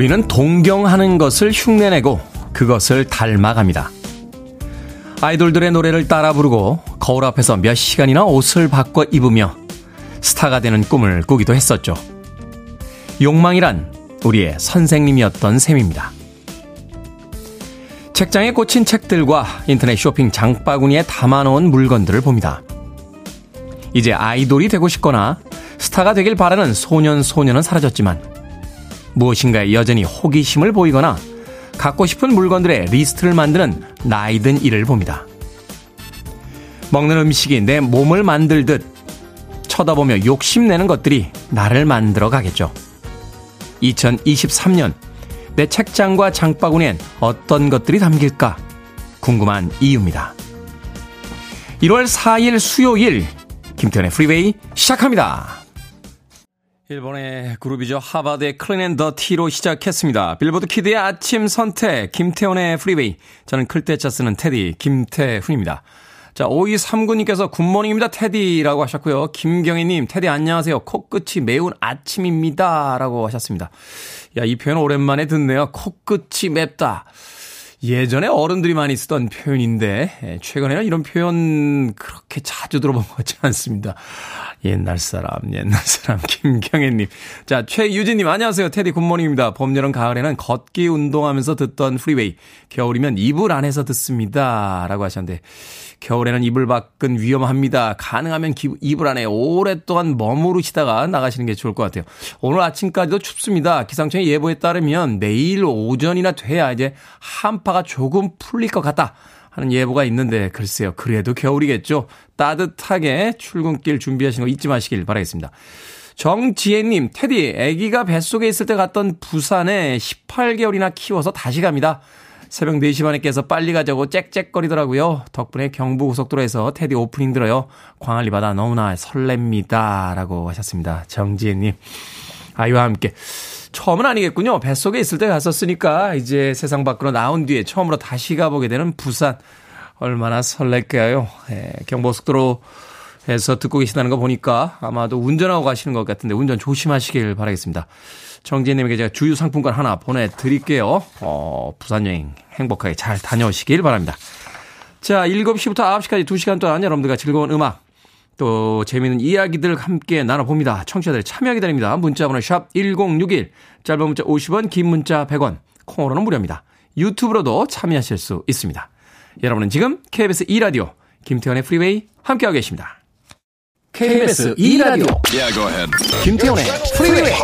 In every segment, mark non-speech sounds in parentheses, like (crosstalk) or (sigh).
우리는 동경하는 것을 흉내내고 그것을 닮아갑니다. 아이돌들의 노래를 따라 부르고 거울 앞에서 몇 시간이나 옷을 바꿔 입으며 스타가 되는 꿈을 꾸기도 했었죠. 욕망이란 우리의 선생님이었던 셈입니다. 책장에 꽂힌 책들과 인터넷 쇼핑 장바구니에 담아놓은 물건들을 봅니다. 이제 아이돌이 되고 싶거나 스타가 되길 바라는 소년, 소녀는 사라졌지만 무엇인가에 여전히 호기심을 보이거나 갖고 싶은 물건들의 리스트를 만드는 나이든 이를 봅니다. 먹는 음식이 내 몸을 만들듯 쳐다보며 욕심내는 것들이 나를 만들어 가겠죠. 2023년 내 책장과 장바구니엔 어떤 것들이 담길까 궁금한 이유입니다. 1월 4일 수요일 김태훈의 프리웨이 시작합니다. 일본의 그룹이죠. 하바드의 Clean and Dirty로 시작했습니다. 빌보드 키드의 아침 선택, 김태훈의 프리웨이. 저는 클 태 자 쓰는 테디, 김태훈입니다. 자, 5239님께서 good morning입니다, 테디라고 하셨고요. 김경희님, 테디 안녕하세요. 코끝이 매운 아침입니다. 라고 하셨습니다. 야, 이 표현 오랜만에 듣네요. 코끝이 맵다. 예전에 어른들이 많이 쓰던 표현인데, 예, 최근에는 이런 표현 그렇게 자주 들어본 것 같지 않습니다. 옛날 사람, 옛날 사람, (laughs) 김경애님. 자, 최유진님, 안녕하세요. 테디 good morning입니다. 봄, 여름, 가을에는 걷기 운동하면서 듣던 프리웨이. 겨울이면 이불 안에서 듣습니다. 라고 하셨는데, 겨울에는 이불 밖은 위험합니다. 가능하면 기, 이불 안에 오랫동안 머무르시다가 나가시는 게 좋을 것 같아요. 오늘 아침까지도 춥습니다. 기상청의 예보에 따르면 내일 오전이나 돼야 이제 한파가 조금 풀릴 것 같다. 하는 예보가 있는데 글쎄요. 그래도 겨울이겠죠. 따뜻하게 출근길 준비하시는 거 잊지 마시길 바라겠습니다. 정지혜님, 테디, 아기가 뱃속에 있을 때 갔던 부산에 18개월이나 키워서 다시 갑니다. 새벽 4시 반에 깨서 빨리 가자고 짹짹거리더라고요. 덕분에 경부고속도로에서 테디 오프닝 들어요. 광안리 바다 너무나 설렙니다. 라고 하셨습니다. 정지혜님. 아이와 함께. 처음은 아니겠군요. 뱃속에 있을 때 갔었으니까 이제 세상 밖으로 나온 뒤에 처음으로 다시 가보게 되는 부산. 얼마나 설렐까요? 예, 경보속도로 에서 듣고 계시다는 거 보니까 아마도 운전하고 가시는 것 같은데 운전 조심하시길 바라겠습니다. 정지혜님에게 제가 주유 상품권 하나 보내드릴게요. 어, 부산 여행 행복하게 잘 다녀오시길 바랍니다. 자, 7시부터 9시까지 2시간 동안 여러분들과 즐거운 음악, 또 재미있는 이야기들 함께 나눠봅니다. 청취자들 참여 기다립니다. 문자번호 샵 1061, 짧은 문자 50원, 긴 문자 100원, 콩으로는 무료입니다. 유튜브로도 참여하실 수 있습니다. 여러분은 지금 KBS 2라디오 김태훈의 프리웨이 함께하고 계십니다. KBS 2라디오 yeah, 김태훈의 프리웨이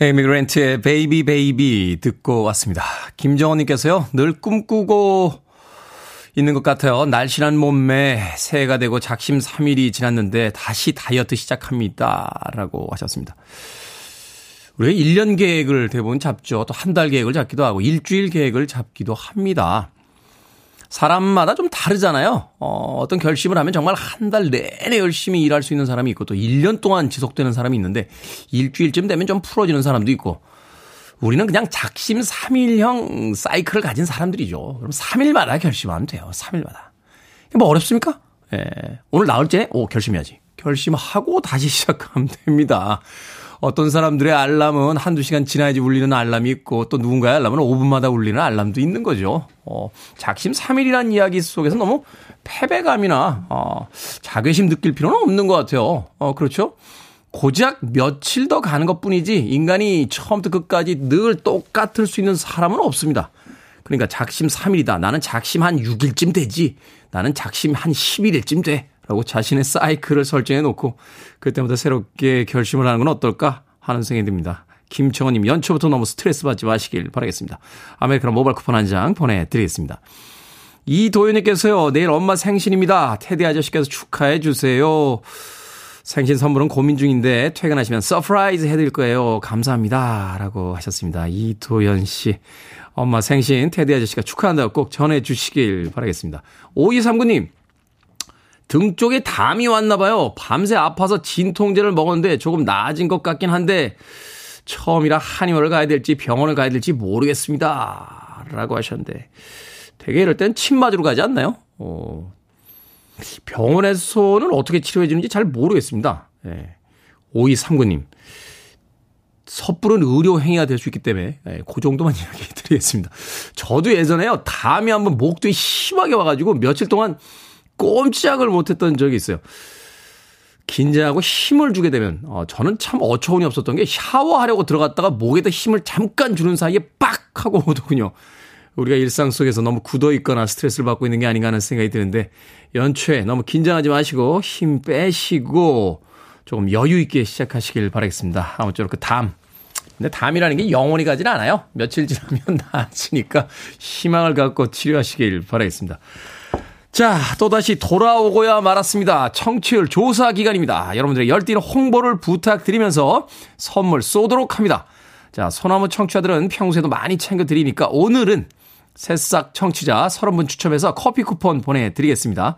에이미 그랜트의 Baby Baby 듣고 왔습니다. 김정원님께서요, 늘 꿈꾸고 있는 것 같아요. 날씬한 몸매, 새해가 되고 작심 3일이 지났는데 다시 다이어트 시작합니다. 라고 하셨습니다. 우리가 1년 계획을 대부분 잡죠. 또 한 달 계획을 잡기도 하고 일주일 계획을 잡기도 합니다. 사람마다 좀 다르잖아요. 어, 어떤 결심을 하면 정말 한 달 내내 열심히 일할 수 있는 사람이 있고 또 1년 동안 지속되는 사람이 있는데 일주일쯤 되면 좀 풀어지는 사람도 있고 우리는 그냥 작심 3일형 사이클을 가진 사람들이죠. 그럼 3일마다 결심하면 돼요. 3일마다. 뭐 어렵습니까? 예. 오늘 나올 때 오, 결심해야지. 결심하고 다시 (laughs) 시작하면 됩니다. 어떤 사람들의 알람은 한두 시간 지나야지 울리는 알람이 있고 또 누군가의 알람은 5분마다 울리는 알람도 있는 거죠. 어, 작심 3일이라는 이야기 속에서 너무 패배감이나 어, 자괴심 느낄 필요는 없는 것 같아요. 어, 그렇죠? 고작 며칠 더 가는 것 뿐이지 인간이 처음부터 끝까지 늘 똑같을 수 있는 사람은 없습니다. 그러니까 작심 3일이다. 나는 작심 한 6일쯤 되지. 나는 작심 한 11일쯤 돼. 라고 자신의 사이클을 설정해 놓고 그때부터 새롭게 결심을 하는 건 어떨까 하는 생각이 듭니다. 김청원님 연초부터 너무 스트레스 받지 마시길 바라겠습니다. 아메리카노 모바일 쿠폰 한 장 보내드리겠습니다. 이도현님께서요 내일 엄마 생신입니다. 테디 아저씨께서 축하해 주세요. 생신 선물은 고민 중인데 퇴근하시면 surprise 해드릴 거예요. 감사합니다. 라고 하셨습니다. 이도연 씨. 엄마 생신 테디 아저씨가 축하한다고 꼭 전해주시길 바라겠습니다. 5239님. 등 쪽에 담이 왔나 봐요. 밤새 아파서 진통제를 먹었는데 조금 나아진 것 같긴 한데 처음이라 한의원을 가야 될지 병원을 가야 될지 모르겠습니다. 라고 하셨는데 되게 이럴 땐 침 맞으러 가지 않나요? 어, 병원에서는 어떻게 치료해 주는지 잘 모르겠습니다. 예. 5239님. 섣부른 의료 행위가 될 수 있기 때문에 예, 그 정도만 (laughs) 이야기 드리겠습니다. 저도 예전에요. 담이 한번 목도 심하게 와가지고 며칠 동안 꼼짝을 못했던 적이 있어요. 긴장하고 힘을 주게 되면 어, 저는 참 어처구니 없었던 게 샤워하려고 들어갔다가 목에다 힘을 잠깐 주는 사이에 빡 하고 오더군요. 우리가 일상 속에서 너무 굳어 있거나 스트레스를 받고 있는 게 아닌가 하는 생각이 드는데 연초에 너무 긴장하지 마시고 힘 빼시고 조금 여유 있게 시작하시길 바라겠습니다. 아무쪼록 그 담. 근데 담이라는 게 영원히 가진 않아요. 며칠 지나면 (laughs) 나아지니까 희망을 갖고 치료하시길 바라겠습니다. 자, 또다시 돌아오고야 말았습니다. 청취율 조사 기간입니다. 여러분들의 열띤 홍보를 부탁드리면서 선물 쏘도록 합니다. 자, 소나무 청취자들은 평소에도 많이 챙겨드리니까 오늘은 새싹 청취자 30분 추첨해서 커피 쿠폰 보내드리겠습니다.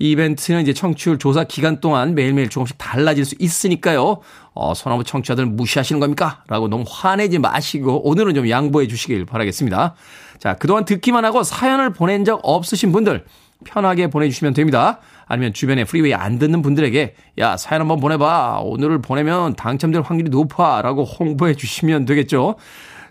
이 이벤트는 이제 청취율 조사 기간 동안 매일매일 조금씩 달라질 수 있으니까요. 어, 소나무 청취자들 무시하시는 겁니까? 라고 너무 화내지 마시고 오늘은 좀 양보해 주시길 바라겠습니다. 자, 그동안 듣기만 하고 사연을 보낸 적 없으신 분들 편하게 보내주시면 됩니다. 아니면 주변에 프리웨이 안 듣는 분들에게 야 사연 한번 보내봐 오늘 보내면 당첨될 확률이 높아 라고 홍보해 주시면 되겠죠.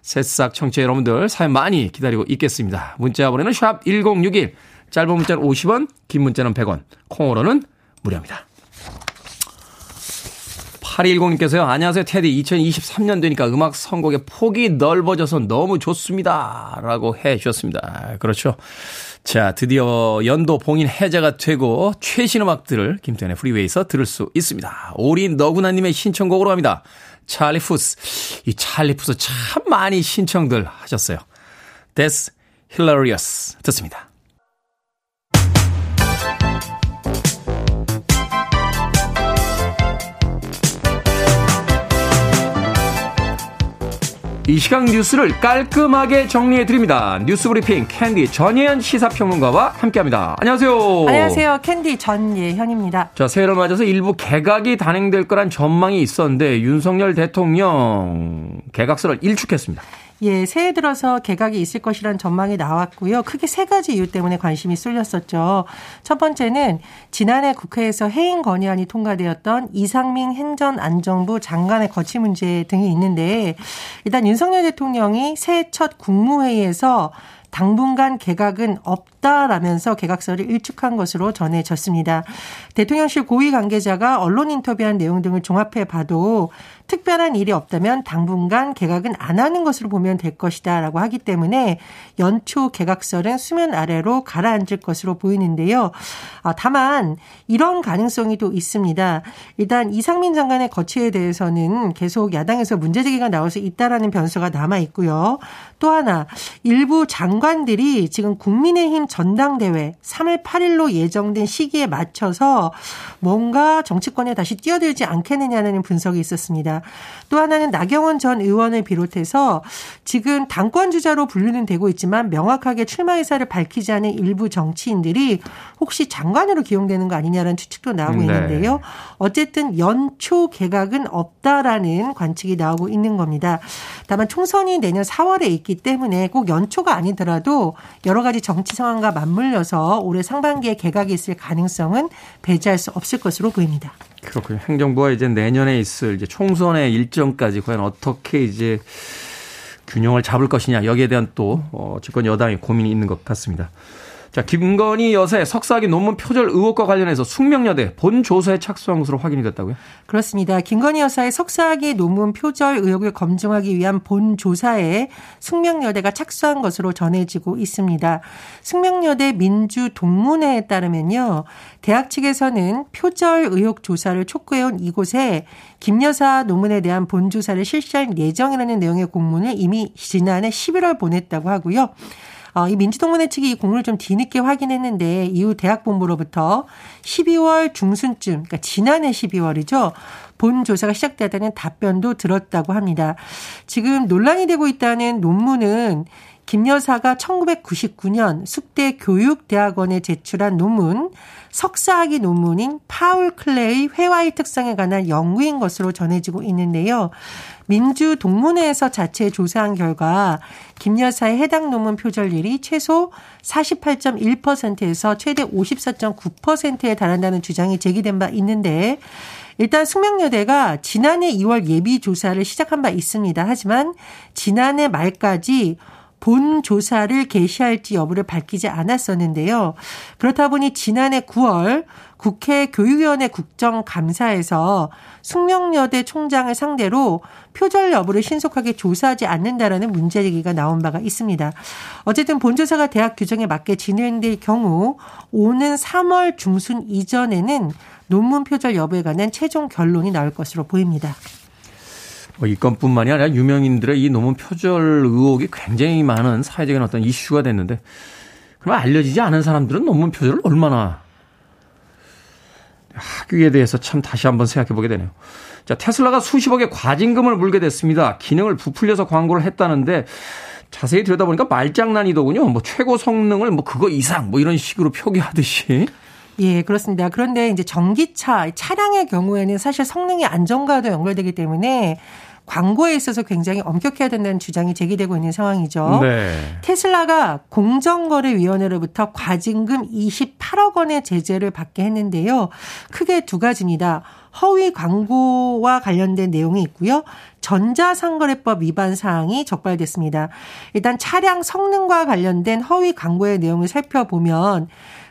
새싹 청취자 여러분들 사연 많이 기다리고 있겠습니다. 문자 번호는 샵 1061, 짧은 문자는 50원, 긴 문자는 100원, 콩으로는 무료입니다. 8210님께서요. 안녕하세요. 테디. 2023년 되니까 음악 선곡의 폭이 넓어져서 너무 좋습니다. 라고 해 주셨습니다. 그렇죠. 자, 드디어 연도 봉인 해제가 되고 최신 음악들을 김태현의 프리웨이에서 들을 수 있습니다. 오리 너구나님의 신청곡으로 합니다. 찰리 푸스. 이 찰리 푸스 참 많이 신청들 하셨어요. That's hilarious. 듣습니다. 이 시각 뉴스를 깔끔하게 정리해 드립니다. 뉴스 브리핑 캔디 전예현 시사평론가와 함께합니다. 안녕하세요. 안녕하세요. 캔디 전예현입니다. 자, 새해를 맞아서 일부 개각이 단행될 거란 전망이 있었는데 윤석열 대통령 개각설을 일축했습니다. 예, 새해 들어서 개각이 있을 것이라는 전망이 나왔고요. 크게 세 가지 이유 때문에 관심이 쏠렸었죠. 첫 번째는 지난해 국회에서 해임 건의안이 통과되었던 이상민 행전안정부 장관의 거취 문제 등이 있는데 일단 윤석열 대통령이 새해 첫 국무회의에서 당분간 개각은 없다라면서 개각서를 일축한 것으로 전해졌습니다. 대통령실 고위 관계자가 언론 인터뷰한 내용 등을 종합해 봐도 특별한 일이 없다면 당분간 개각은 안 하는 것으로 보면 될 것이다 라고 하기 때문에 연초 개각설은 수면 아래로 가라앉을 것으로 보이는데요. 아, 다만 이런 가능성이 또 있습니다. 일단 이상민 장관의 거취에 대해서는 계속 야당에서 문제 제기가 나올 수 있다라는 변수가 남아 있고요. 또 하나 일부 장관들이 지금 국민의힘 전당대회 3월 8일로 예정된 시기에 맞춰서 뭔가 정치권에 다시 뛰어들지 않겠느냐는 분석이 있었습니다. 또 하나는 나경원 전 의원을 비롯해서 지금 당권 주자로 분류는 되고 있지만 명확하게 출마 의사를 밝히지 않은 일부 정치인들이 혹시 장관으로 기용되는 거 아니냐라는 추측도 나오고 네. 있는데요. 어쨌든 연초 개각은 없다라는 관측이 나오고 있는 겁니다. 다만 총선이 내년 4월에 있기 때문에 꼭 연초가 아니더라도 여러 가지 정치 상황과 맞물려서 올해 상반기에 개각이 있을 가능성은 배제할 수 없을 것으로 보입니다. 그렇군요. 행정부가 이제 내년에 있을 이제 총선의 일정까지 과연 어떻게 이제 균형을 잡을 것이냐 여기에 대한 또 어, 집권 여당의 고민이 있는 것 같습니다. 자, 김건희 여사의 석사학위 논문 표절 의혹과 관련해서 숙명여대 본 조사에 착수한 것으로 확인이 됐다고요? 그렇습니다. 김건희 여사의 석사학위 논문 표절 의혹을 검증하기 위한 본 조사에 숙명여대가 착수한 것으로 전해지고 있습니다. 숙명여대 민주동문회에 따르면요. 대학 측에서는 표절 의혹 조사를 촉구해온 이곳에 김 여사 논문에 대한 본 조사를 실시할 예정이라는 내용의 공문을 이미 지난해 11월 보냈다고 하고요. 어, 이 민주동문회 측이 이 공을 좀 뒤늦게 확인했는데 이후 대학 본부로부터 12월 중순쯤, 그러니까 지난해 12월이죠. 본 조사가 시작되다는 답변도 들었다고 합니다. 지금 논란이 되고 있다는 논문은 김 여사가 1999년 숙대 교육대학원에 제출한 논문, 석사학위 논문인 파울 클레의 회화의 특성에 관한 연구인 것으로 전해지고 있는데요. 민주 동문회에서 자체 조사한 결과 김 여사의 해당 논문 표절률이 최소 48.1%에서 최대 54.9%에 달한다는 주장이 제기된 바 있는데 일단 숙명여대가 지난해 2월 예비 조사를 시작한 바 있습니다. 하지만 지난해 말까지 본 조사를 개시할지 여부를 밝히지 않았었는데요. 그렇다 보니 지난해 9월 국회 교육위원회 국정감사에서 숙명여대 총장을 상대로 표절 여부를 신속하게 조사하지 않는다라는 문제 제기가 나온 바가 있습니다. 어쨌든 본조사가 대학 규정에 맞게 진행될 경우 오는 3월 중순 이전에는 논문 표절 여부에 관한 최종 결론이 나올 것으로 보입니다. 뭐이 건뿐만이 아니라 유명인들의 이 논문 표절 의혹이 굉장히 많은 사회적인 어떤 이슈가 됐는데 그럼 알려지지 않은 사람들은 논문 표절을 얼마나 학위에 대해서 참 다시 한번 생각해 보게 되네요. 자, 테슬라가 수십억의 과징금을 물게 됐습니다. 기능을 부풀려서 광고를 했다는데 자세히 들여다보니까 말장난이더군요. 뭐 최고 성능을 뭐 그거 이상 뭐 이런 식으로 표기하듯이 예, 그렇습니다. 그런데 이제 전기차, 차량의 경우에는 사실 성능의 안정과도 연결되기 때문에 광고에 있어서 굉장히 엄격해야 된다는 주장이 제기되고 있는 상황이죠. 네. 테슬라가 공정거래위원회로부터 과징금 28억 원의 제재를 받게 했는데요. 크게 두 가지입니다. 허위 광고와 관련된 내용이 있고요. 전자상거래법 위반 사항이 적발됐습니다. 일단 차량 성능과 관련된 허위 광고의 내용을 살펴보면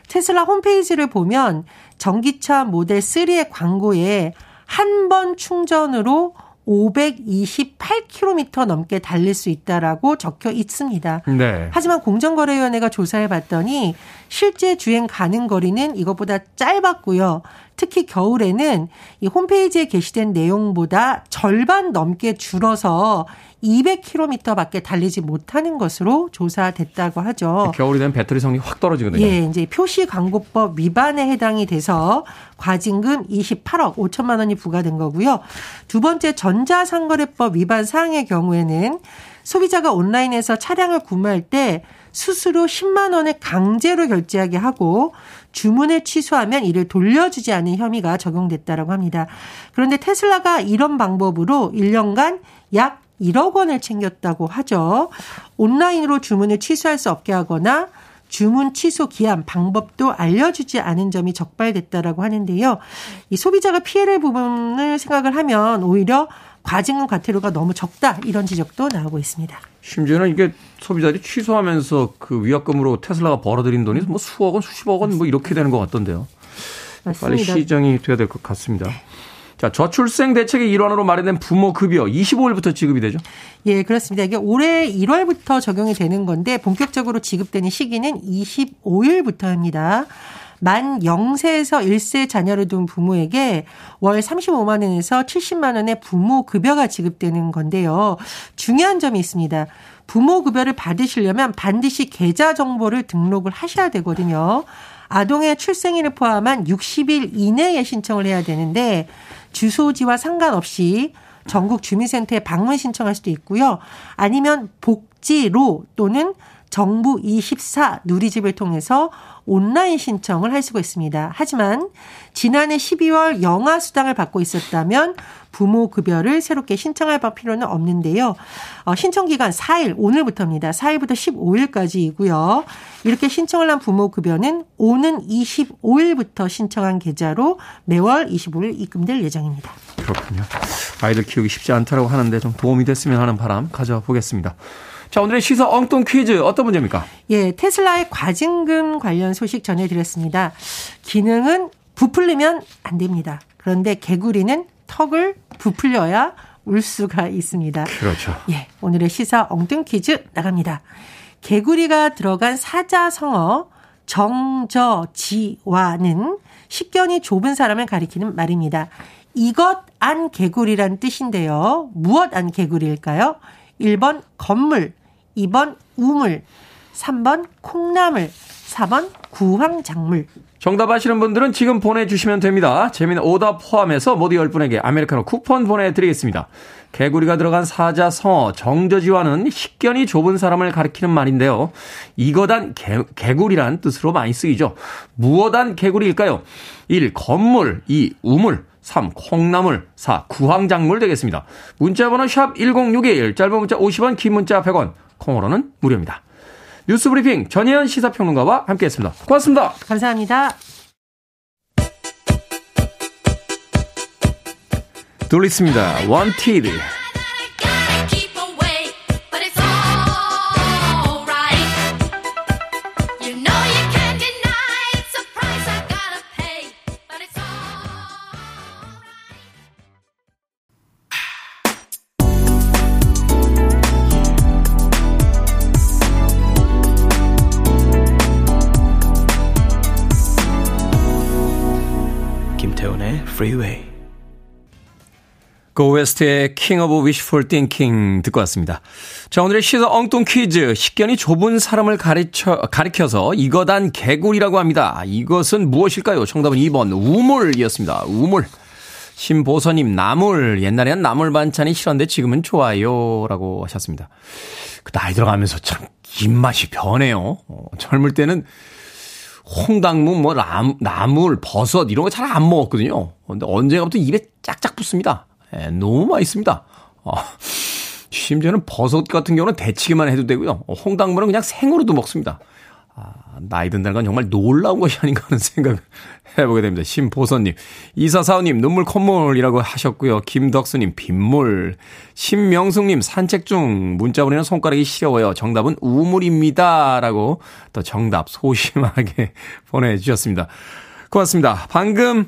테슬라 홈페이지를 보면 전기차 모델 3의 광고에 한 번 충전으로 528km 넘게 달릴 수 있다라고 적혀 있습니다. 네. 하지만 공정거래위원회가 조사해 봤더니 실제 주행 가능 거리는 이것보다 짧았고요. 특히 겨울에는 이 홈페이지에 게시된 내용보다 절반 넘게 줄어서 200km밖에 달리지 못하는 것으로 조사됐다고 하죠. 겨울이 되면 배터리 성능이 확 떨어지거든요. 예, 이제 표시 광고법 위반에 해당이 돼서 과징금 28억 5천만 원이 부과된 거고요. 두 번째 전자상거래법 위반 사항의 경우에는 소비자가 온라인에서 차량을 구매할 때 수수료 10만 원을 강제로 결제하게 하고 주문을 취소하면 이를 돌려주지 않은 혐의가 적용됐다라고 합니다. 그런데 테슬라가 이런 방법으로 1년간 약 1억 원을 챙겼다고 하죠. 온라인으로 주문을 취소할 수 없게 하거나 주문 취소 기한 방법도 알려주지 않은 점이 적발됐다라고 하는데요. 이 소비자가 피해를 부분을 생각을 하면 오히려 과징금 과태료가 너무 적다 이런 지적도 나오고 있습니다. 심지어는 이게 소비자들이 취소하면서 그 위약금으로 테슬라가 벌어들인 돈이 뭐 수억 원, 수십억 원 뭐 이렇게 되는 것 같던데요. 맞습니다. 빨리 시정이 돼야 될 것 같습니다. 자, 저출생 대책의 일환으로 마련된 부모 급여 25일부터 지급이 되죠? 예, 그렇습니다. 이게 올해 1월부터 적용이 되는 건데 본격적으로 지급되는 시기는 25일부터입니다. 만 0세에서 1세 자녀를 둔 부모에게 월 35만 원에서 70만 원의 부모 급여가 지급되는 건데요. 중요한 점이 있습니다. 부모 급여를 받으시려면 반드시 계좌 정보를 등록을 하셔야 되거든요. 아동의 출생일을 포함한 60일 이내에 신청을 해야 되는데 주소지와 상관없이 전국 주민센터에 방문 신청할 수도 있고요. 아니면 복지로 또는 정부 24 누리집을 통해서 온라인 신청을 할 수가 있습니다. 하지만 지난해 12월 영아 수당을 받고 있었다면 부모 급여를 새롭게 신청할 필요는 없는데요. 어, 신청 기간 4일 오늘부터입니다. 4일부터 15일까지이고요. 이렇게 신청을 한 부모 급여는 오는 25일부터 신청한 계좌로 매월 25일 입금될 예정입니다. 그렇군요. 아이들 키우기 쉽지 않다고 하는데 좀 도움이 됐으면 하는 바람 가져보겠습니다. 자, 오늘의 시사 엉뚱 퀴즈 어떤 문제입니까? 예, 테슬라의 과징금 관련 소식 전해드렸습니다. 기능은 부풀리면 안 됩니다. 그런데 개구리는 턱을 부풀려야 울 수가 있습니다. 그렇죠. 예, 오늘의 시사 엉뚱 퀴즈 나갑니다. 개구리가 들어간 사자성어 정저지와는 식견이 좁은 사람을 가리키는 말입니다. 이것 안 개구리란 뜻인데요. 무엇 안 개구리일까요? 1번 건물, 2번 우물, 3번 콩나물, 4번 구황작물. 정답 아시는 분들은 지금 보내주시면 됩니다. 재미는 오답 포함해서 모두 10분에게 아메리카노 쿠폰 보내드리겠습니다. 개구리가 들어간 사자성어 정저지와는 식견이 좁은 사람을 가리키는 말인데요. 이거단 개, 개구리란 뜻으로 많이 쓰이죠. 무엇단 개구리일까요? 1. 건물 2. 우물 3. 콩나물 4. 구황작물 되겠습니다. 문자번호 샵 1061 짧은 문자 50원 긴 문자 100원 콩으로는 무료입니다. 뉴스 브리핑 전예현 시사평론가와 함께했습니다. 고맙습니다. 감사합니다. 듣습니다. 원티드. Freeway. 고웨스트의 King of Wishful Thinking 듣고 왔습니다. 자, 오늘의 시사 엉뚱 퀴즈. 식견이 좁은 사람을 가르쳐, 가리켜서 이거단 개구리라고 합니다. 이것은 무엇일까요? 정답은 2번 우물이었습니다. 우물. 신보서님, 나물. 옛날에는 나물 반찬이 싫었는데 지금은 좋아요. 라고 하셨습니다. 그 나이 들어가면서 참 입맛이 변해요. 어, 젊을 때는 홍당무, 뭐, 람, 나물, 버섯, 이런 거 잘 안 먹었거든요. 근데 언제가부터 입에 짝짝 붙습니다. 예, 너무 맛있습니다. 어, 심지어는 버섯 같은 경우는 데치기만 해도 되고요. 어, 홍당무는 그냥 생으로도 먹습니다. 아, 나이 든다는 건 정말 놀라운 것이 아닌가 하는 생각을 (laughs) 해보게 됩니다. 심보선님, 이사사오님, 눈물 콧물이라고 하셨고요. 김덕수님, 빗물. 신명숙님, 산책 중, 문자 보내는 손가락이 시려워요. 정답은 우물입니다. 라고 또 정답 소심하게 (laughs) 보내주셨습니다. 고맙습니다. 방금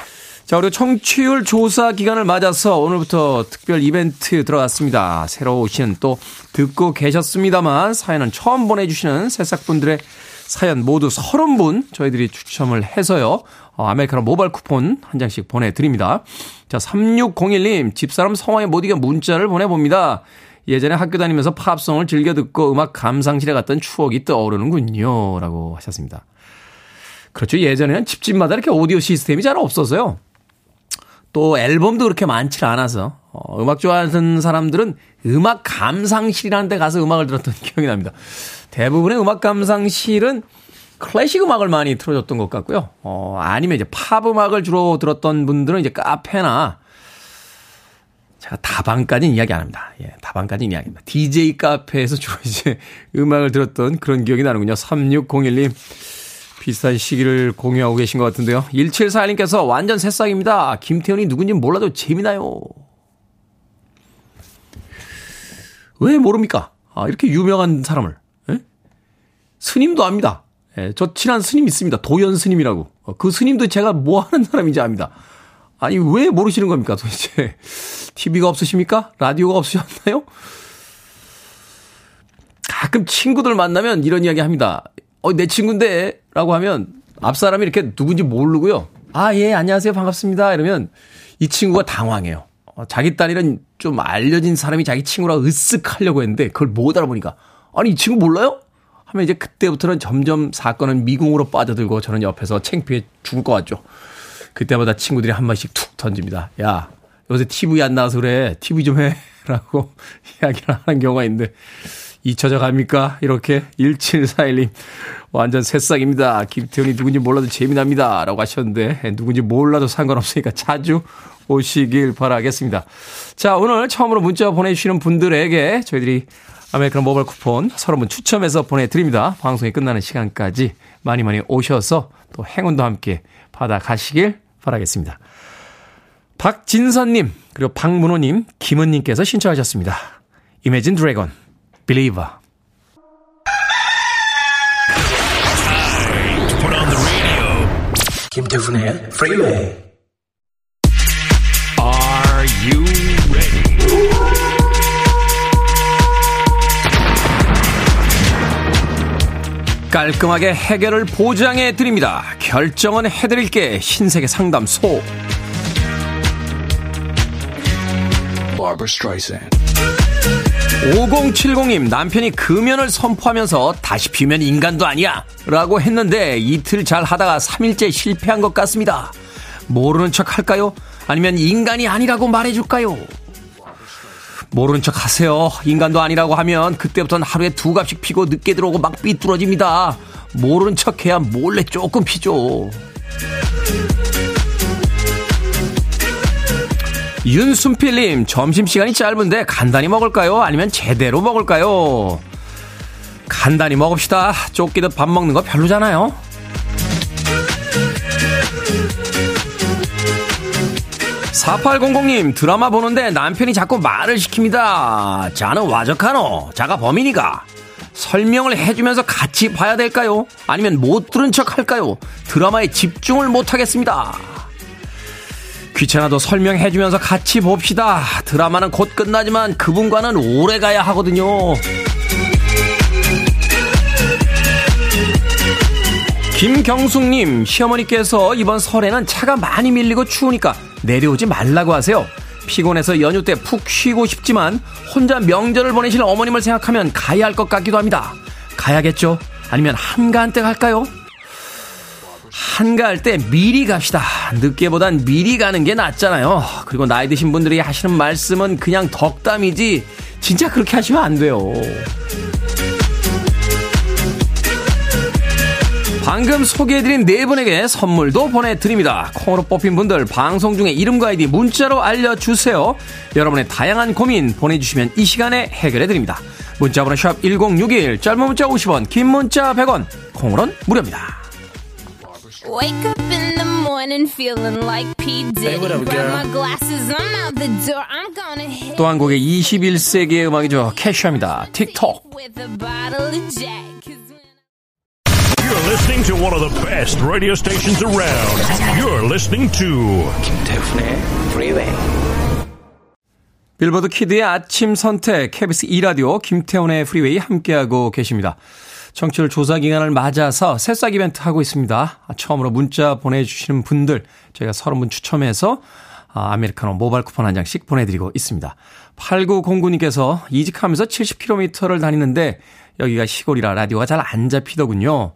자, 그리고 청취율 조사 기간을 맞아서 오늘부터 특별 이벤트 들어갔습니다. 새로 오신 또 듣고 계셨습니다만 사연은 처음 보내주시는 새싹분들의 사연 모두 30분 저희들이 추첨을 해서요. 어, 아메리카노 모바일 쿠폰 한 장씩 보내드립니다. 자, 3601님, 집사람 성화에 못 이겨 문자를 보내봅니다. 예전에 학교 다니면서 팝송을 즐겨 듣고 음악 감상실에 갔던 추억이 떠오르는군요. 라고 하셨습니다. 그렇죠. 예전에는 집집마다 이렇게 오디오 시스템이 잘 없어서요. 또 앨범도 그렇게 많지 않아서 어, 음악 좋아하는 사람들은 음악 감상실이라는 데 가서 음악을 들었던 (laughs) 기억이 납니다. 대부분의 음악 감상실은 클래식 음악을 많이 틀어줬던 것 같고요. 어, 아니면 이제 팝 음악을 주로 들었던 분들은 이제 카페나 제가 다방까지는 이야기 안 합니다. 예, 다방까지는 이야기합니다. DJ 카페에서 주로 이제 (laughs) 음악을 들었던 그런 기억이 나는군요. 3601님. 비슷한 시기를 공유하고 계신 것 같은데요. 1741님께서 완전 새싹입니다. 김태현이 누군지 몰라도 재미나요. 왜 모릅니까? 아, 이렇게 유명한 사람을. 에? 예? 스님도 압니다. 예, 저 친한 스님 있습니다. 도연 스님이라고. 어, 그 스님도 제가 뭐 하는 사람인지 압니다. 아니, 왜 모르시는 겁니까, 도대체? TV가 없으십니까? 라디오가 없으셨나요? 가끔 친구들 만나면 이런 이야기 합니다. 어, 내 친구인데? 라고 하면 앞 사람이 이렇게 누군지 모르고요. 아, 예, 안녕하세요. 반갑습니다. 이러면 이 친구가 당황해요. 어, 자기 딸이란 좀 알려진 사람이 자기 친구라고 으쓱 하려고 했는데 그걸 못 알아보니까 아니, 이 친구 몰라요? 하면 이제 그때부터는 점점 사건은 미궁으로 빠져들고 저는 옆에서 창피해 죽을 것 같죠. 그때마다 친구들이 한 마디씩 툭 던집니다. 야, 요새 TV 안 나와서 그래. TV 좀 해. (laughs) 라고 (laughs) 이야기를 하는 경우가 있는데 잊혀져 갑니까? 이렇게 1741님 완전 새싹입니다. 김태훈이 누군지 몰라도 재미납니다. 라고 하셨는데 누군지 몰라도 상관없으니까 자주 오시길 바라겠습니다. 자 오늘 처음으로 문자 보내주시는 분들에게 저희들이 아메리카노 모바일 쿠폰 서로 분 추첨해서 보내드립니다. 방송이 끝나는 시간까지 많이 많이 오셔서 또 행운도 함께 받아가시길 바라겠습니다. 박진선님 그리고 박문호님 김은님께서 신청하셨습니다. 이매진 드래곤 Believer. 김태훈의 Freeway. Are you ready? 깔끔하게 해결을 보장해 드립니다. 결정은 해드릴게 신세계 상담소. Barbara Streisand. 5070님 남편이 금연을 선포하면서 다시 피면 인간도 아니야 라고 했는데 이틀 잘 하다가 3일째 실패한 것 같습니다. 모르는 척 할까요? 아니면 인간이 아니라고 말해줄까요? 모르는 척 하세요. 인간도 아니라고 하면 그때부터는 하루에 두 갑씩 피고 늦게 들어오고 막 삐뚤어집니다. 모르는 척 해야 몰래 조금 피죠. 윤순필님, 점심시간이 짧은데 간단히 먹을까요? 아니면 제대로 먹을까요? 간단히 먹읍시다. 쫓기듯 밥 먹는 거 별로잖아요. 4800님 드라마 보는데 남편이 자꾸 말을 시킵니다. 자는 와적하노. 자가 범인이가. 설명을 해주면서 같이 봐야 될까요? 아니면 못 들은 척 할까요? 드라마에 집중을 못 하겠습니다. 귀찮아도 설명해주면서 같이 봅시다. 드라마는 곧 끝나지만 그분과는 오래 가야 하거든요. 김경숙님, 시어머니께서 이번 설에는 차가 많이 밀리고 추우니까 내려오지 말라고 하세요. 피곤해서 연휴 때 푹 쉬고 싶지만 혼자 명절을 보내실 어머님을 생각하면 가야 할 것 같기도 합니다. 가야겠죠? 아니면 한가한 때 갈까요? 한가할 때 미리 갑시다. 늦게보단 미리 가는 게 낫잖아요. 그리고 나이 드신 분들이 하시는 말씀은 그냥 덕담이지 진짜 그렇게 하시면 안 돼요. 방금 소개해드린 네 분에게 선물도 보내드립니다. 콩으로 뽑힌 분들 방송 중에 이름과 아이디 문자로 알려주세요. 여러분의 다양한 고민 보내주시면 이 시간에 해결해드립니다. 문자번호 샵 1061, 짧은 문자 50원, 긴 문자 100원, 콩으로는 무료입니다. Wake up in the morning feeling like P. Diddy. Hey, what up, girl? my glasses, I'm out the door. I'm gonna hit. 또한 곡의 21세기의 음악이죠. 캐시합니다. 틱톡. You're listening to one of the best radio stations around. You're listening to. 빌보드 키드의 아침 선택 KBS 2라디오 김태훈의 프리웨이 함께하고 계십니다. 청취율 조사 기간을 맞아서 새싹 이벤트 하고 있습니다. 처음으로 문자 보내주시는 분들 저희가 30분 추첨해서 아, 아메리카노 모바일 쿠폰 한 장씩 보내드리고 있습니다. 8909님께서 이직하면서 70km를 다니는데 여기가 시골이라 라디오가 잘 안 잡히더군요.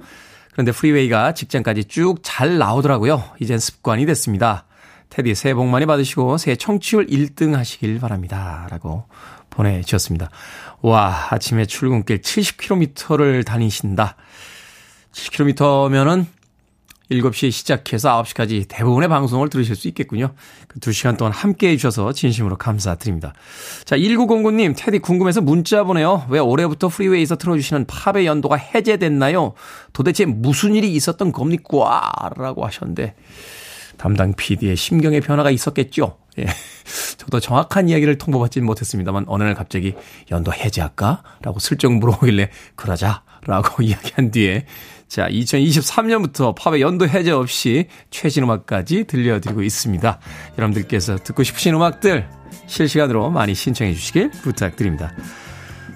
그런데 프리웨이가 직장까지 쭉 잘 나오더라고요. 이젠 습관이 됐습니다. 테디 새해 복 많이 받으시고 새해 청취율 1등 하시길 바랍니다. 라고 보내주셨습니다. 와, 아침에 출근길 70km를 다니신다. 70km면은 7시에 시작해서 9시까지 대부분의 방송을 들으실 수 있겠군요. 그 2시간 동안 함께 해주셔서 진심으로 감사드립니다. 자, 1909님, 테디 궁금해서 문자 보내요. 왜 올해부터 프리웨이에서 틀어주시는 팝의 연도가 해제됐나요? 도대체 무슨 일이 있었던 겁니까? 라고 하셨는데, 담당 PD의 심경의 변화가 있었겠죠. 예. 저도 정확한 이야기를 통보받지는 못했습니다만 어느 날 갑자기 연도 해제할까? 라고 슬쩍 물어보길래 그러자 라고 (laughs) 이야기한 뒤에 자 2023년부터 팝의 연도 해제 없이 최신 음악까지 들려드리고 있습니다. 여러분들께서 듣고 싶으신 음악들 실시간으로 많이 신청해 주시길 부탁드립니다.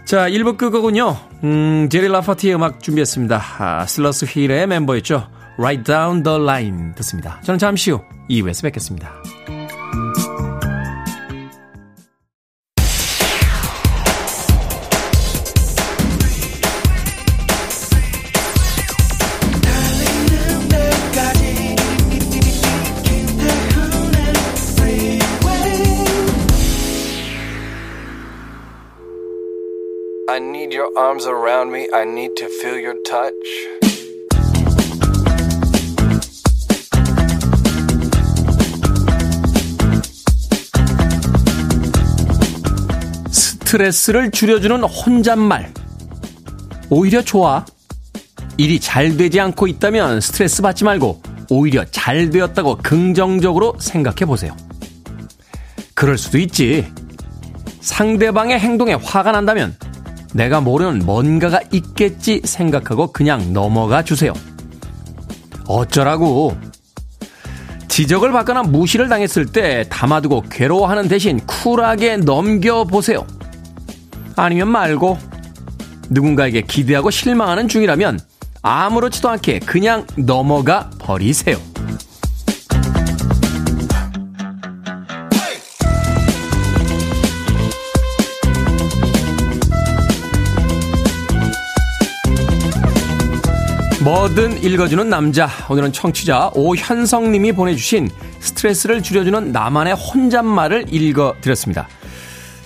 자 1부 끝곡은요. 음, 제리 라파티의 음악 준비했습니다. 아, 슬러스 힐의 멤버였죠. Right Down the Line 듣습니다. 저는 잠시 후 2부에서 뵙겠습니다. Your arms around me. I need to feel your touch. 스트레스를 줄여주는 혼잣말. 오히려 좋아. 일이 잘 되지 않고 있다면 스트레스 받지 말고 오히려 잘 되었다고 긍정적으로 생각해 보세요. 그럴 수도 있지. 상대방의 행동에 화가 난다면 내가 모르는 뭔가가 있겠지 생각하고 그냥 넘어가 주세요. 어쩌라고. 지적을 받거나 무시를 당했을 때 담아두고 괴로워하는 대신 쿨하게 넘겨보세요. 아니면 말고 누군가에게 기대하고 실망하는 중이라면 아무렇지도 않게 그냥 넘어가 버리세요. 뭐든 읽어주는 남자. 오늘은 청취자 오현성님이 보내주신 스트레스를 줄여주는 나만의 혼잣말을 읽어드렸습니다.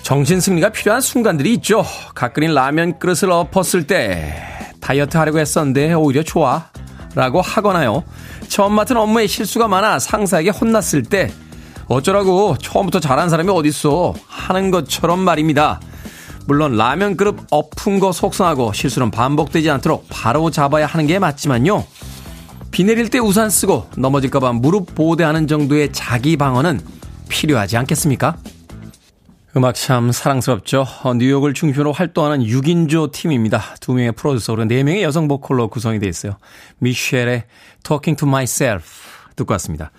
정신 승리가 필요한 순간들이 있죠. 가끓인 라면 그릇을 엎었을 때 다이어트 하려고 했었는데 오히려 좋아. 라고 하거나요. 처음 맡은 업무에 실수가 많아 상사에게 혼났을 때 어쩌라고 처음부터 잘한 사람이 어딨어 하는 것처럼 말입니다. 물론 라면 그릇 엎은 거 속상하고 실수는 반복되지 않도록 바로 잡아야 하는 게 맞지만요. 비 내릴 때 우산 쓰고 넘어질까봐 무릎 보호대하는 정도의 자기 방어는 필요하지 않겠습니까? 음악 참 사랑스럽죠. 어, 뉴욕을 중심으로 활동하는 6인조 팀입니다. 두 명의 프로듀서로 4명의 여성 보컬로 구성이 되어 있어요. 미셸의 Talking to Myself 듣고 왔습니다.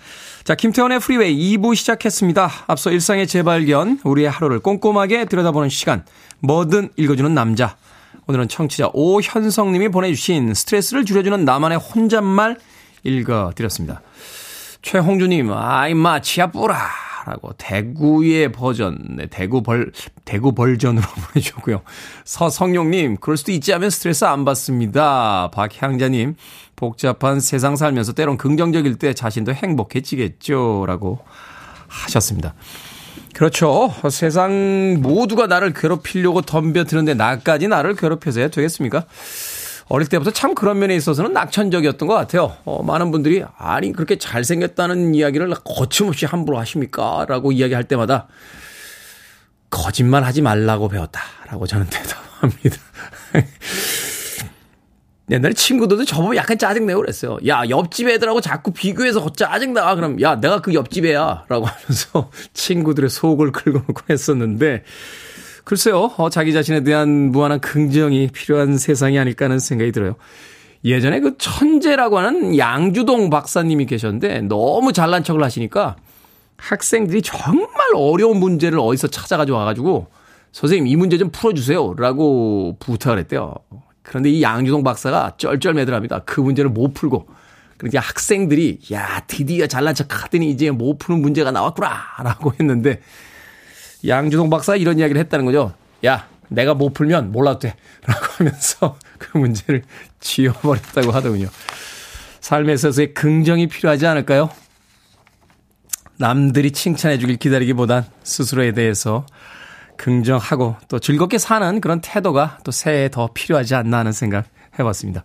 자, 김태훈의 프리웨이 2부 시작했습니다. 앞서 일상의 재발견, 우리의 하루를 꼼꼼하게 들여다보는 시간, 뭐든 읽어주는 남자. 오늘은 청취자 오현성님이 보내주신 스트레스를 줄여주는 나만의 혼잣말 읽어드렸습니다. 최홍주님, 아이, 마, 치아 뿌라. 라고 대구의 버전, 네, 대구 벌, 대구 벌전으로 (laughs) 보내주셨고요. 서성용님, 그럴 수도 있지 하면 스트레스 안 받습니다. 박향자님, 복잡한 세상 살면서 때론 긍정적일 때 자신도 행복해지겠죠. 라고 하셨습니다. 그렇죠. 세상 모두가 나를 괴롭히려고 덤벼드는데 나까지 나를 괴롭혀서야 되겠습니까? 어릴 때부터 참 그런 면에 있어서는 낙천적이었던 것 같아요. 어, 많은 분들이 아니 그렇게 잘생겼다는 이야기를 거침없이 함부로 하십니까? 라고 이야기할 때마다 거짓말 하지 말라고 배웠다 라고 저는 (laughs) 대답합니다. 옛날에 친구들도 저보고 약간 짜증내고 그랬어요. 야, 옆집 애들하고 자꾸 비교해서 짜증나. 그럼, 야, 내가 그 옆집 애야. 라고 하면서 (laughs) 친구들의 속을 긁어놓고 했었는데, 글쎄요, 어, 자기 자신에 대한 무한한 긍정이 필요한 세상이 아닐까 하는 생각이 들어요. 예전에 그 천재라고 하는 양주동 박사님이 계셨는데, 너무 잘난 척을 하시니까 학생들이 정말 어려운 문제를 어디서 찾아가지고 와가지고, 선생님, 이 문제 좀 풀어주세요. 라고 부탁을 했대요. 그런데 이 양주동 박사가 쩔쩔매들합니다. 그 문제를 못 풀고. 그러니까 학생들이 야 드디어 잘난 척 하더니 이제 못 푸는 문제가 나왔구나 라고 했는데 양주동 박사가 이런 이야기를 했다는 거죠. 야 내가 못 풀면 몰라도 돼 (laughs) 라고 하면서 (laughs) 그 문제를 지워버렸다고 하더군요. 삶에 있어서의 긍정이 필요하지 않을까요? 남들이 칭찬해 주길 기다리기보단 스스로에 대해서 긍정하고 또 즐겁게 사는 그런 태도가 또 새해에 더 필요하지 않나 하는 생각 해봤습니다.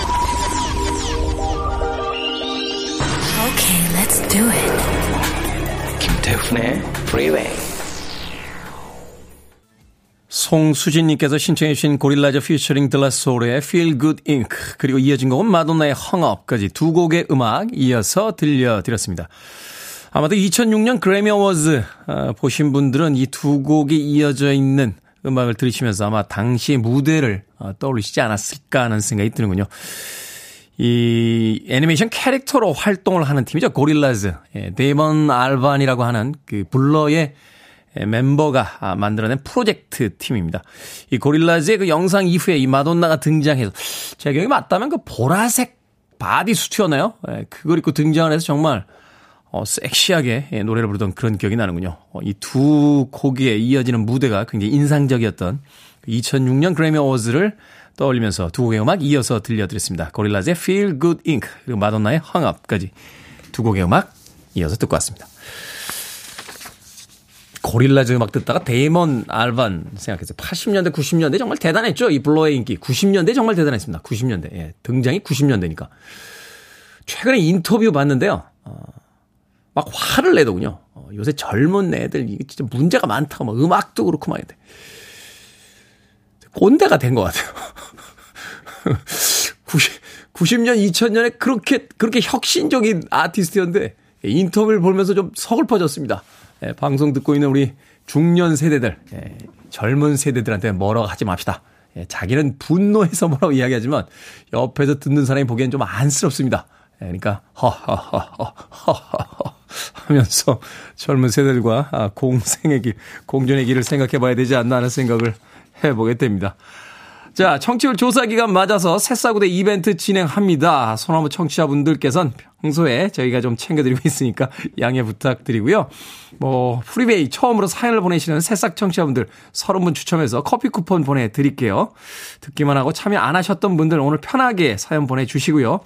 Let's do it. 김태훈의 Freeway. 송수진님께서 신청해 주신 고릴라저 피처링 들라소울의 Feel Good Inc. 그리고 이어진 곡은 마돈나의 Hung Up까지 두 곡의 음악 이어서 들려드렸습니다. 아마도 2006년 그래미 어워즈 보신 분들은 이 두 곡이 이어져 있는 음악을 들으시면서 아마 당시의 무대를 어, 떠올리시지 않았을까 하는 생각이 드는군요. 이 애니메이션 캐릭터로 활동을 하는 팀이죠. 고릴라즈. 예, 데이먼 알반이라고 하는 그 블러의 멤버가 아, 만들어낸 프로젝트 팀입니다. 이 고릴라즈의 그 영상 이후에 이 마돈나가 등장해서 제 기억이 맞다면 그 보라색 bodysuit였나요? 예, 그걸 입고 등장을 해서 정말 어, 섹시하게 예, 노래를 부르던 그런 기억이 나는군요. 어, 이 두 곡에 이어지는 무대가 굉장히 인상적이었던 2006년 그래미 어워즈를 떠올리면서 두 곡의 음악 이어서 들려드렸습니다. 고릴라즈의 Feel Good Inc. 그리고 마돈나의 Hung Up까지 두 곡의 음악 이어서 듣고 왔습니다. 고릴라즈 음악 듣다가 데이먼 알반 생각했어요. 80년대, 90년대 정말 대단했죠. 이 블러의 인기. 90년대 정말 대단했습니다. 90년대. 예, 등장이 90년대니까. 최근에 인터뷰 봤는데요. 어, 막 화를 내더군요. 어, 요새 젊은 애들 이게 진짜 문제가 많다. 막 음악도 그렇고 막 이래. 꼰대가 된 것 같아요. 90, 90년, 2000년에 그렇게, 그렇게 혁신적인 아티스트였는데, 인터뷰를 보면서 좀 서글퍼졌습니다. 예, 방송 듣고 있는 우리 중년 세대들, 예, 젊은 세대들한테 뭐라고 하지 맙시다. 예, 자기는 분노해서 뭐라고 이야기하지만 옆에서 듣는 사람이 보기엔 좀 안쓰럽습니다. 예, 그러니까 허허허허허허 하면서 젊은 세대들과 아, 공생의 길, 공존의 길을 생각해 봐야 되지 않나 하는 생각을 해보게 됩니다. 자, 청취율 조사 기간 맞아서 새싹우대 이벤트 진행합니다. 소나무 청취자분들께서는 평소에 저희가 좀 챙겨드리고 있으니까 양해 부탁드리고요. 뭐, 프리베이 처음으로 사연을 보내시는 새싹 청취자분들 30분 추첨해서 커피 쿠폰 보내드릴게요. 듣기만 하고 참여 안 하셨던 분들 오늘 편하게 사연 보내주시고요.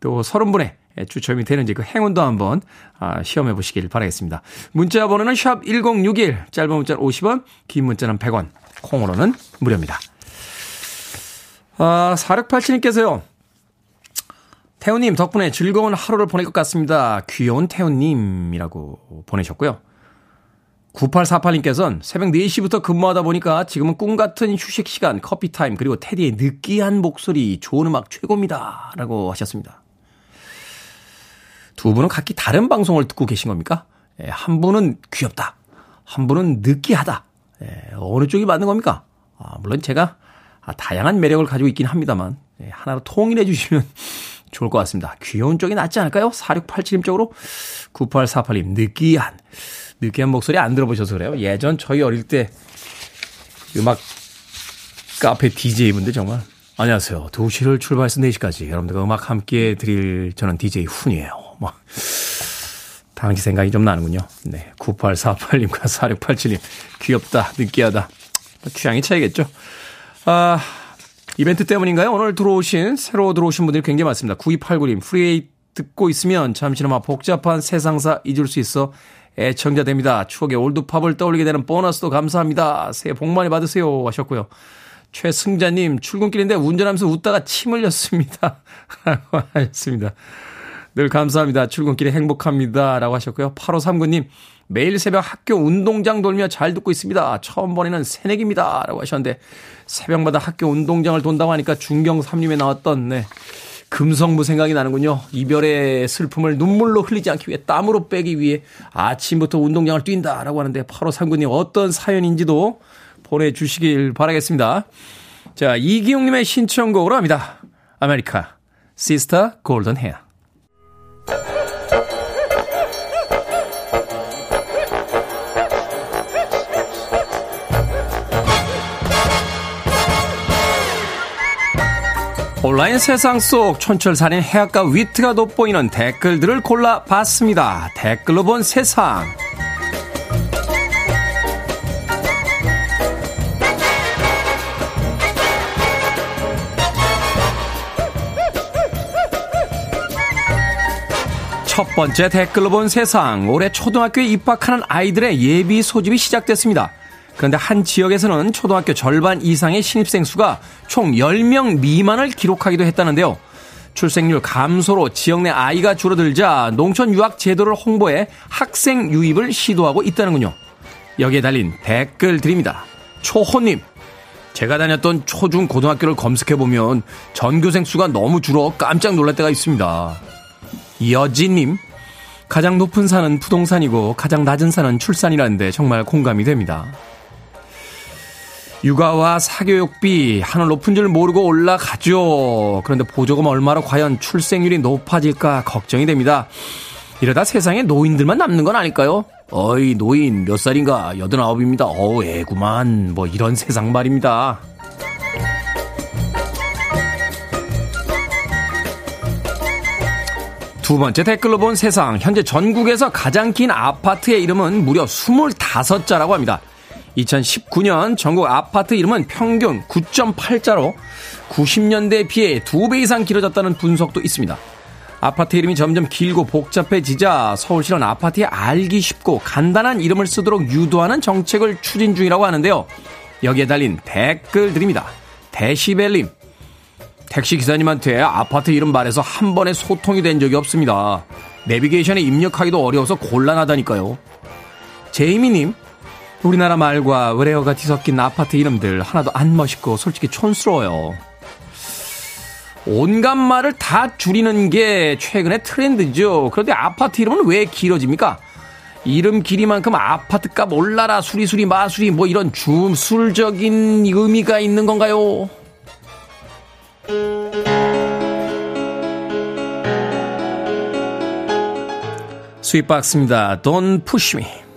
또 30분에 추첨이 되는지 그 행운도 한번 아, 시험해 보시길 바라겠습니다. 문자 번호는 샵 1061, 짧은 문자는 50원, 긴 문자는 100원, 콩으로는 무료입니다. 아, 4687님께서요. 태훈님 덕분에 즐거운 하루를 보낼 것 같습니다. 귀여운 태훈님이라고 보내셨고요. 9848님께서는 새벽 4시부터 근무하다 보니까 지금은 꿈 같은 휴식 시간, 커피 타임, 그리고 테디의 느끼한 목소리, 좋은 음악 최고입니다. 라고 하셨습니다. 두 분은 각기 다른 방송을 듣고 계신 겁니까? 예, 한 분은 귀엽다. 한 분은 느끼하다. 예, 어느 쪽이 맞는 겁니까? 아, 물론 제가 아, 다양한 매력을 가지고 있긴 합니다만 예, 하나로 통일해 주시면 (laughs) 좋을 것 같습니다. 귀여운 쪽이 낫지 않을까요? 4687님 쪽으로 9848님 느끼한 느끼한 목소리 안 들어보셔서 그래요. 예전 저희 어릴 때 음악 카페 DJ분들 정말 안녕하세요. 2시를 출발해서 4시까지 여러분들과 음악 함께 드릴 저는 DJ 훈이에요. 뭐 당시 생각이 좀 나는군요. 네. 9848님과 4687님 귀엽다, 느끼하다. 뭐 취향의 차이겠죠. 아, 이벤트 때문인가요? 오늘 들어오신, 새로 들어오신 분들이 굉장히 많습니다. 9289님, 프리웨이 듣고 있으면 잠시나마 복잡한 세상사 잊을 수 있어 애청자 됩니다. 추억의 올드팝을 떠올리게 되는 보너스도 감사합니다. 새해 복 많이 받으세요. 하셨고요. 최승자님, 출근길인데 운전하면서 웃다가 침 흘렸습니다. (laughs) 하셨습니다. 늘 감사합니다. 출근길에 행복합니다. 라고 하셨고요. 8539님, 매일 새벽 학교 운동장 돌며 잘 듣고 있습니다. 처음 보내는 새내기입니다. 라고 하셨는데, 새벽마다 학교 운동장을 돈다고 하니까 중경 3림에 나왔던, 네. 금성무 생각이 나는군요. 이별의 슬픔을 눈물로 흘리지 않기 위해 땀으로 빼기 위해 아침부터 운동장을 뛴다 라고 하는데 8호 상군님 어떤 사연인지도 보내주시길 바라겠습니다. 자, 이기용님의 신청곡으로 합니다. America, Sister Golden Hair. 온라인 세상 속 촌철살인 해학과 위트가 돋보이는 댓글들을 골라봤습니다. 댓글로 본 세상. 첫 번째 댓글로 본 세상. 올해 초등학교에 입학하는 아이들의 예비 소집이 시작됐습니다. 그런데 한 지역에서는 초등학교 절반 이상의 신입생 수가 총 10명 미만을 기록하기도 했다는데요. 출생률 감소로 지역 내 아이가 줄어들자 농촌 유학 제도를 홍보해 학생 유입을 시도하고 있다는군요. 여기에 달린 댓글 드립니다. 초호님, 제가 다녔던 초중 고등학교를 검색해보면 전교생 수가 너무 줄어 깜짝 놀랄 때가 있습니다. 여진님, 가장 높은 산은 부동산이고 가장 낮은 산은 출산이라는데 정말 공감이 됩니다. 육아와 사교육비 하늘 높은 줄 모르고 올라가죠. 그런데 보조금 얼마로 과연 출생률이 높아질까 걱정이 됩니다. 이러다 세상에 노인들만 남는 건 아닐까요? 어이 노인 몇 살인가 여든아홉입니다. 어우 애구만 뭐 이런 세상 말입니다. 두 번째 댓글로 본 세상 현재 전국에서 가장 긴 아파트의 이름은 무려 25자라고 합니다. 2019년 전국 아파트 이름은 평균 9.8자로 90년대에 비해 2배 이상 길어졌다는 분석도 있습니다. 아파트 이름이 점점 길고 복잡해지자 서울시는 아파트에 알기 쉽고 간단한 이름을 쓰도록 유도하는 정책을 추진 중이라고 하는데요. 여기에 달린 댓글들입니다. 데시벨님. 택시 기사님한테 아파트 이름 말해서 한 번에 소통이 된 적이 없습니다. 내비게이션에 입력하기도 어려워서 곤란하다니까요. 제이미님. 우리나라 말과 외래어가 뒤섞인 아파트 이름들 하나도 안 멋있고 솔직히 촌스러워요. 온갖 말을 다 줄이는 게 최근의 트렌드죠. 그런데 아파트 이름은 왜 길어집니까? 이름 길이만큼 아파트값 올라라 수리수리 마수리 뭐 이런 주술적인 의미가 있는 건가요? 스윗박스입니다. Don't push me.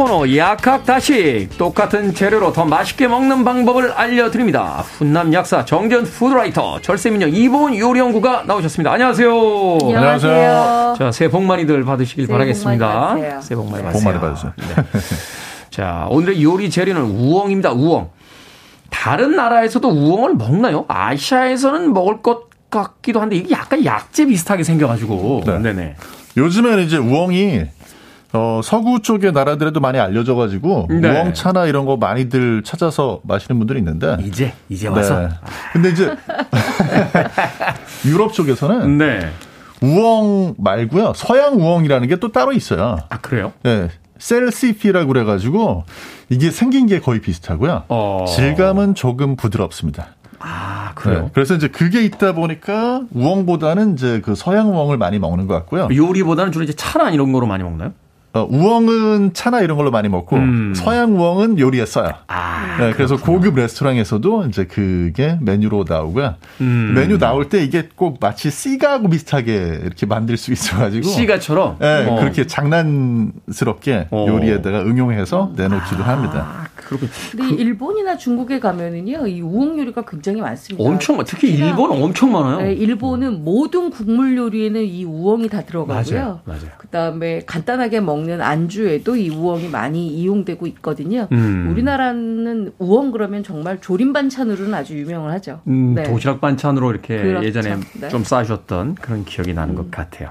코너 약학다식 똑같은 재료로 더 맛있게 먹는 방법을 알려드립니다. 훈남 약사 정전 푸드라이터 절세민영 이보은 요리연구가 나오셨습니다. 안녕하세요. 안녕하세요. 자 새해 복 많이들 받으시길 새해 바라겠습니다. 복 많이 새해 복 많이 복 받으세요. 많이 받으세요. 네. (laughs) 자 오늘의 요리 재료는 우엉입니다. 우엉. 다른 나라에서도 우엉을 먹나요? 아시아에서는 먹을 것 같기도 한데 이게 약간 약재 비슷하게 생겨가지고. 네. 네네. 요즘에는 이제 우엉이 어, 서구 쪽의 나라들에도 많이 알려져 가지고 네. 우엉차나 이런 거 많이들 찾아서 마시는 분들이 있는데. 이제 이제 와서. 네. 근데 이제 (laughs) 유럽 쪽에서는 네. 우엉 말고요 서양 우엉이라는 게 또 따로 있어요. 아 그래요? 네. 셀시피라고 그래 가지고 이게 생긴 게 거의 비슷하고요. 어. 질감은 조금 부드럽습니다. 아 그래요? 네. 그래서 이제 그게 있다 보니까 우엉보다는 이제 그 서양 우엉을 많이 먹는 것 같고요. 요리보다는 주로 이제 차나 이런 거로 많이 먹나요? 어, 우엉은 차나 이런 걸로 많이 먹고 음. 서양 우엉은 요리에 써요. 아, 네, 그래서 고급 레스토랑에서도 이제 그게 메뉴로 나오고요. 음. 메뉴 나올 때 이게 꼭 마치 씨가하고 비슷하게 이렇게 만들 수 있어가지고. 씨가처럼. 네, 어. 그렇게 장난스럽게 어. 요리에다가 응용해서 내놓기도 합니다. 아, 그렇군. 근데 일본이나 중국에 가면은요, 이 우엉 요리가 굉장히 많습니다. 엄청 많- 특히 일본 엄청 많아요. 네, 일본은 모든 국물 요리에는 이 우엉이 다 들어가고요. 맞아요, 맞아요. 그다음에 간단하게 먹는 안주에도 이 우엉이 많이 이용되고 있거든요. 음. 우리나라는 우엉 그러면 정말 조림 반찬으로는 아주 유명을 하죠. 음, 네. 도시락 반찬으로 이렇게 그렇죠. 예전에 네. 좀 싸주셨던 그런 기억이 나는 것 같아요.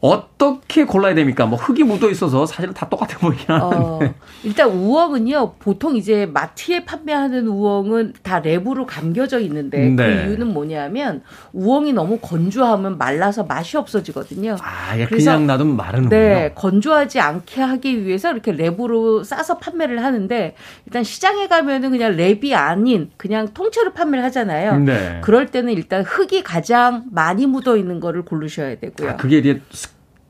어떻게 골라야 됩니까? 뭐 흙이 묻어 있어서 사실은 다 똑같아 보이긴 하는데. 어, 일단 우엉은요, 보통 이제 마트에 판매하는 우엉은 다 랩으로 감겨져 있는데 네. 그 이유는 뭐냐면 우엉이 너무 건조하면 말라서 맛이 없어지거든요. 아, 그래서- 그냥 놔두면 마르는군요. 네, 건조하지 않게 하기 위해서 이렇게 랩으로 싸서 판매를 하는데 일단 시장에 가면은 그냥 랩이 아닌 그냥 통째로 판매를 하잖아요. 네. 그럴 때는 일단 흙이 가장 많이 묻어 있는 거를 고르셔야 되고요. 아, 그게 이제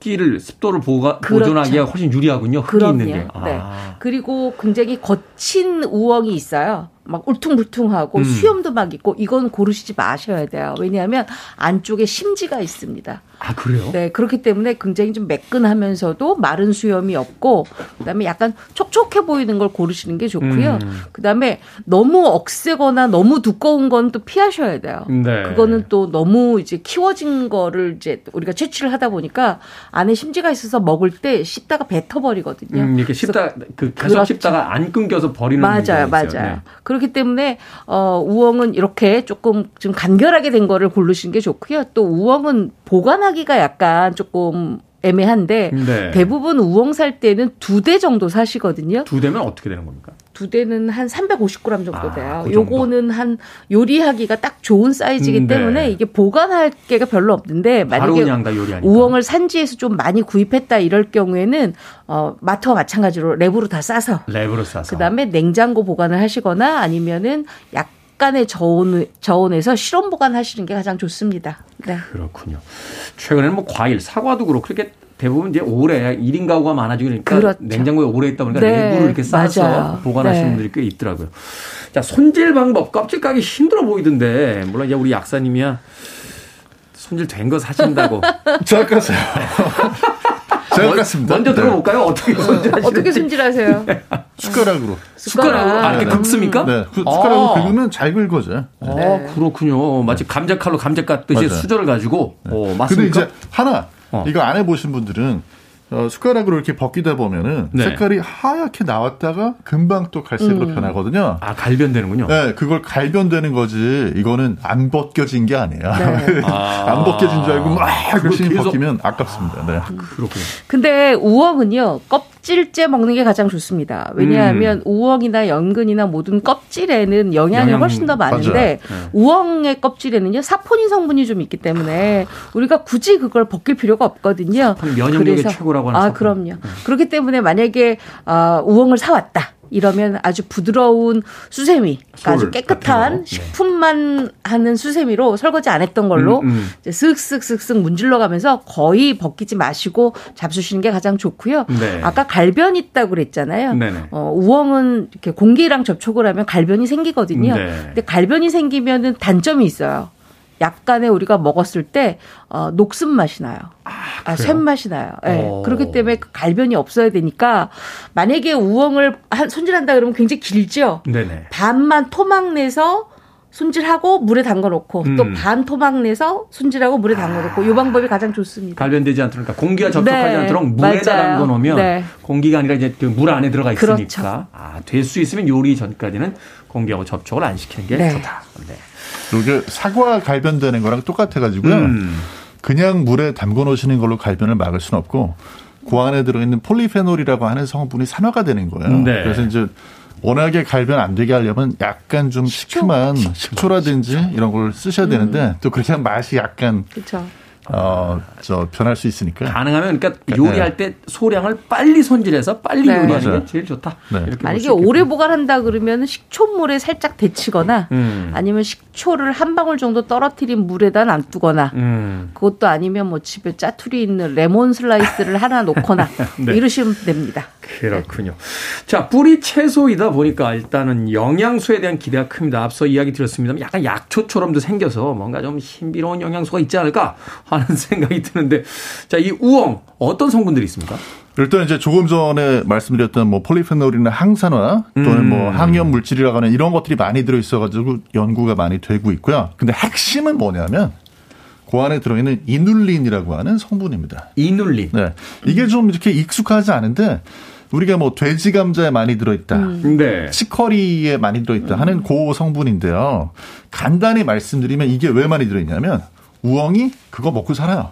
습기를 습도를 보가, 그렇죠. 보존하기가 훨씬 유리하군요. 흙이 그럼요. 있는 게. 아. 네. 그리고 굉장히 거친 우엉이 있어요. 막 울퉁불퉁하고 음. 수염도 막 있고 이건 고르시지 마셔야 돼요. 왜냐하면 안쪽에 심지가 있습니다. 아, 그래요? 네, 그렇기 때문에 굉장히 좀 매끈하면서도 마른 수염이 없고 그다음에 약간 촉촉해 보이는 걸 고르시는 게 좋고요. 음. 그다음에 너무 억세거나 너무 두꺼운 건 또 피하셔야 돼요. 네. 그거는 또 너무 이제 키워진 거를 이제 우리가 채취를 하다 보니까 안에 심지가 있어서 먹을 때 씹다가 뱉어버리거든요. 음, 이렇게 씹다, 그, 계속 그렇죠. 씹다가 안 끊겨서 버리는 맞아요. 맞아요. 네. 그렇기 때문에 어 우엉은 이렇게 조금 좀 간결하게 된 거를 고르시는 게 좋고요. 또 우엉은 보관하기가 약간 조금 애매한데 네. 대부분 우엉 살 때는 두 대 정도 사시거든요. 두 대면 어떻게 되는 겁니까? 두 대는 한 350g 정도 아, 돼요. 그 정도. 요거는 한 요리하기가 딱 좋은 사이즈이기 음, 네. 때문에 이게 보관할 게가 별로 없는데 만약에. 우엉을 산지에서 좀 많이 구입했다 이럴 경우에는 어 마트와 마찬가지로 랩으로 다 싸서 랩으로 싸서. 그다음에 냉장고 보관을 하시거나 아니면은 약간의 저온 저온에서 실온 보관하시는 게 가장 좋습니다. 네. 그렇군요. 최근에는 뭐 과일, 사과도 그렇고 그렇게 대부분 이제 오래 1인 가구가 많아지고 그러니까 그렇죠. 냉장고에 오래 있다 보니까 네, 내부를 이렇게 싸서 맞아요. 보관하시는 네. 분들이 꽤 있더라고요. 자, 손질 방법 껍질 까기 힘들어 보이던데 물론 이제 우리 약사님이야 손질 된 거 사신다고 제가 깠어요. 제가 먼- 깠습니다. 먼저 네. 들어볼까요? 어떻게 손질하시는지 어떻게 손질하세요? (laughs) 숟가락으로. 숟가락으로 아, 이렇게 네. 긁습니까? 네, 그 숟가락으로 아. 긁으면 잘 긁어져요. 아, 네. 그렇군요. 마치 감자칼로 감자 맞아요. 수저를 가지고 어, 근데 맞습니까? 이제 하나 어. 이거 안 해보신 분들은 어, 숟가락으로 이렇게 벗기다 보면은 네. 색깔이 하얗게 나왔다가 금방 또 갈색으로 변하거든요. 아, 갈변되는군요. 네, 그걸 갈변되는 거지. 이거는 안 벗겨진 게 아니에요. 네. (laughs) 안 벗겨진 줄 알고 막 열심히 계속- 벗기면 아깝습니다. 네. 그렇군요. 근데 우엉은요 껍 질째 먹는 게 가장 좋습니다. 왜냐하면 우엉이나 연근이나 모든 껍질에는 영양이 영양- 훨씬 더 많은데 우엉의 껍질에는요 사포닌 성분이 좀 있기 때문에 우리가 굳이 그걸 벗길 필요가 없거든요. 사포닌 면역력의 최고라고 하는 아 사포닌. 그럼요. 그렇기 때문에 만약에 아, 우엉을 사 왔다. 이러면 아주 부드러운 수세미, 그러니까 아주 솔 깨끗한. 네. 식품만 하는 수세미로 설거지 안 했던 걸로 음, 음. 이제 쓱쓱쓱쓱 문질러 가면서 거의 벗기지 마시고 잡수시는 게 가장 좋고요. 네. 아까 갈변 있다고 그랬잖아요. 네네. 어, 우엉은 이렇게 공기랑 접촉을 하면 갈변이 생기거든요. 네. 근데 갈변이 생기면은 단점이 있어요. 약간의 우리가 먹었을 때 어, 녹슨 맛이 나요. 아, 그래요? 쇳 맛이 나요. 예. 어. 그렇기 때문에 그 갈변이 없어야 되니까 만약에 우엉을 한- 손질한다 그러면 굉장히 길죠. 네네. 반만 토막 내서 손질하고 물에 담가 놓고 음. 또반 토막 내서 손질하고 물에 담가 놓고 이 방법이 가장 좋습니다. 갈변되지 않도록 그러니까 공기가 접촉하지 네, 않도록 물에다. 담궈 놓으면 네. 공기가 아니라 이제 그 물 안에 들어가 있으니까 그렇죠. 아, 될 수 있으면 요리 전까지는 공기하고 접촉을 안 시키는 게 네. 좋다. 네. 이게 사과 갈변되는 거랑 똑같아가지고요. 음. 그냥 물에 담궈 놓으시는 걸로 갈변을 막을 수는 없고 그 안에 들어있는 폴리페놀이라고 하는 성분이 산화가 되는 거예요. 네. 그래서 이제 워낙에 갈변 안 되게 하려면 약간 좀 시큼한 식초라든지 이런 걸 쓰셔야 되는데 또 그렇게 하면 맛이 약간 그렇죠. 어, 저 변할 수 있으니까. 가능하면 그러니까 요리할 때 소량을 빨리 손질해서 빨리 네. 요리하는 맞아요. 게 제일 좋다. 네. 이렇게 만약에 오래. 보관한다 그러면 식초물에 살짝 데치거나 음. 아니면 식초를 한 방울 정도 떨어뜨린 물에다 놔두거나 음. 그것도 아니면 뭐 집에 짜투리 있는 레몬 슬라이스를 하나 놓거나 (laughs) 네. 이러시면 됩니다. 그렇군요. 자, 뿌리 채소이다 보니까 일단은 영양소에 대한 기대가 큽니다. 앞서 이야기 드렸습니다만 약간 약초처럼도 생겨서 뭔가 좀 신비로운 영양소가 있지 않을까 하는 (laughs) 생각이 드는데 자, 이 우엉 어떤 성분들이 있습니까? 일단 이제 조금 전에 말씀드렸던 뭐 폴리페놀이나 항산화 또는 음. 뭐 항염 물질이라고 하는 이런 것들이 많이 들어 있어 가지고 연구가 많이 되고 있고요. 근데 핵심은 뭐냐면 그 안에 들어있는 이눌린이라고 하는 성분입니다. 이눌린. 네. 이게 좀 이렇게 익숙하지 않은데 우리가 뭐 돼지 감자에 많이 들어있다. 네. 치커리에 많이 들어있다 하는 고 성분인데요. 간단히 말씀드리면 이게 왜 많이 들어있냐면 우엉이 그거 먹고 살아요.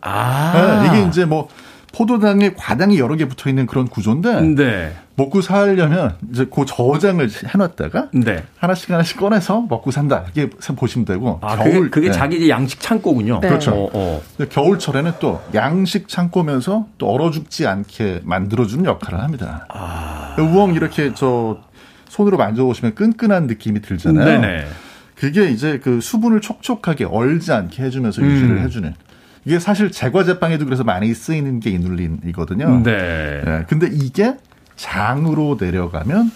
아. 네, 이게 이제 뭐 포도당에 과당이 여러 개 붙어 있는 그런 구조인데 네. 먹고 살려면 이제 그 저장을 해놨다가 네. 하나씩 하나씩 꺼내서 먹고 산다 이렇게 보시면 되고 아, 그게, 그게 네. 자기 이제 양식 창고군요. 네. 그렇죠. 어, 어. 겨울철에는 또 양식 창고면서 또 얼어 죽지 않게 만들어주는 역할을 합니다. 아. 우엉 이렇게 저 손으로 만져보시면 끈끈한 느낌이 들잖아요. 네네. 그게 이제 그 수분을 촉촉하게 얼지 않게 해주면서 음. 유지를 해주는. 이게 사실 제과 제빵에도 그래서 많이 쓰이는 게 이눌린이거든요. 네. 예, 근데 이게 장으로 내려가면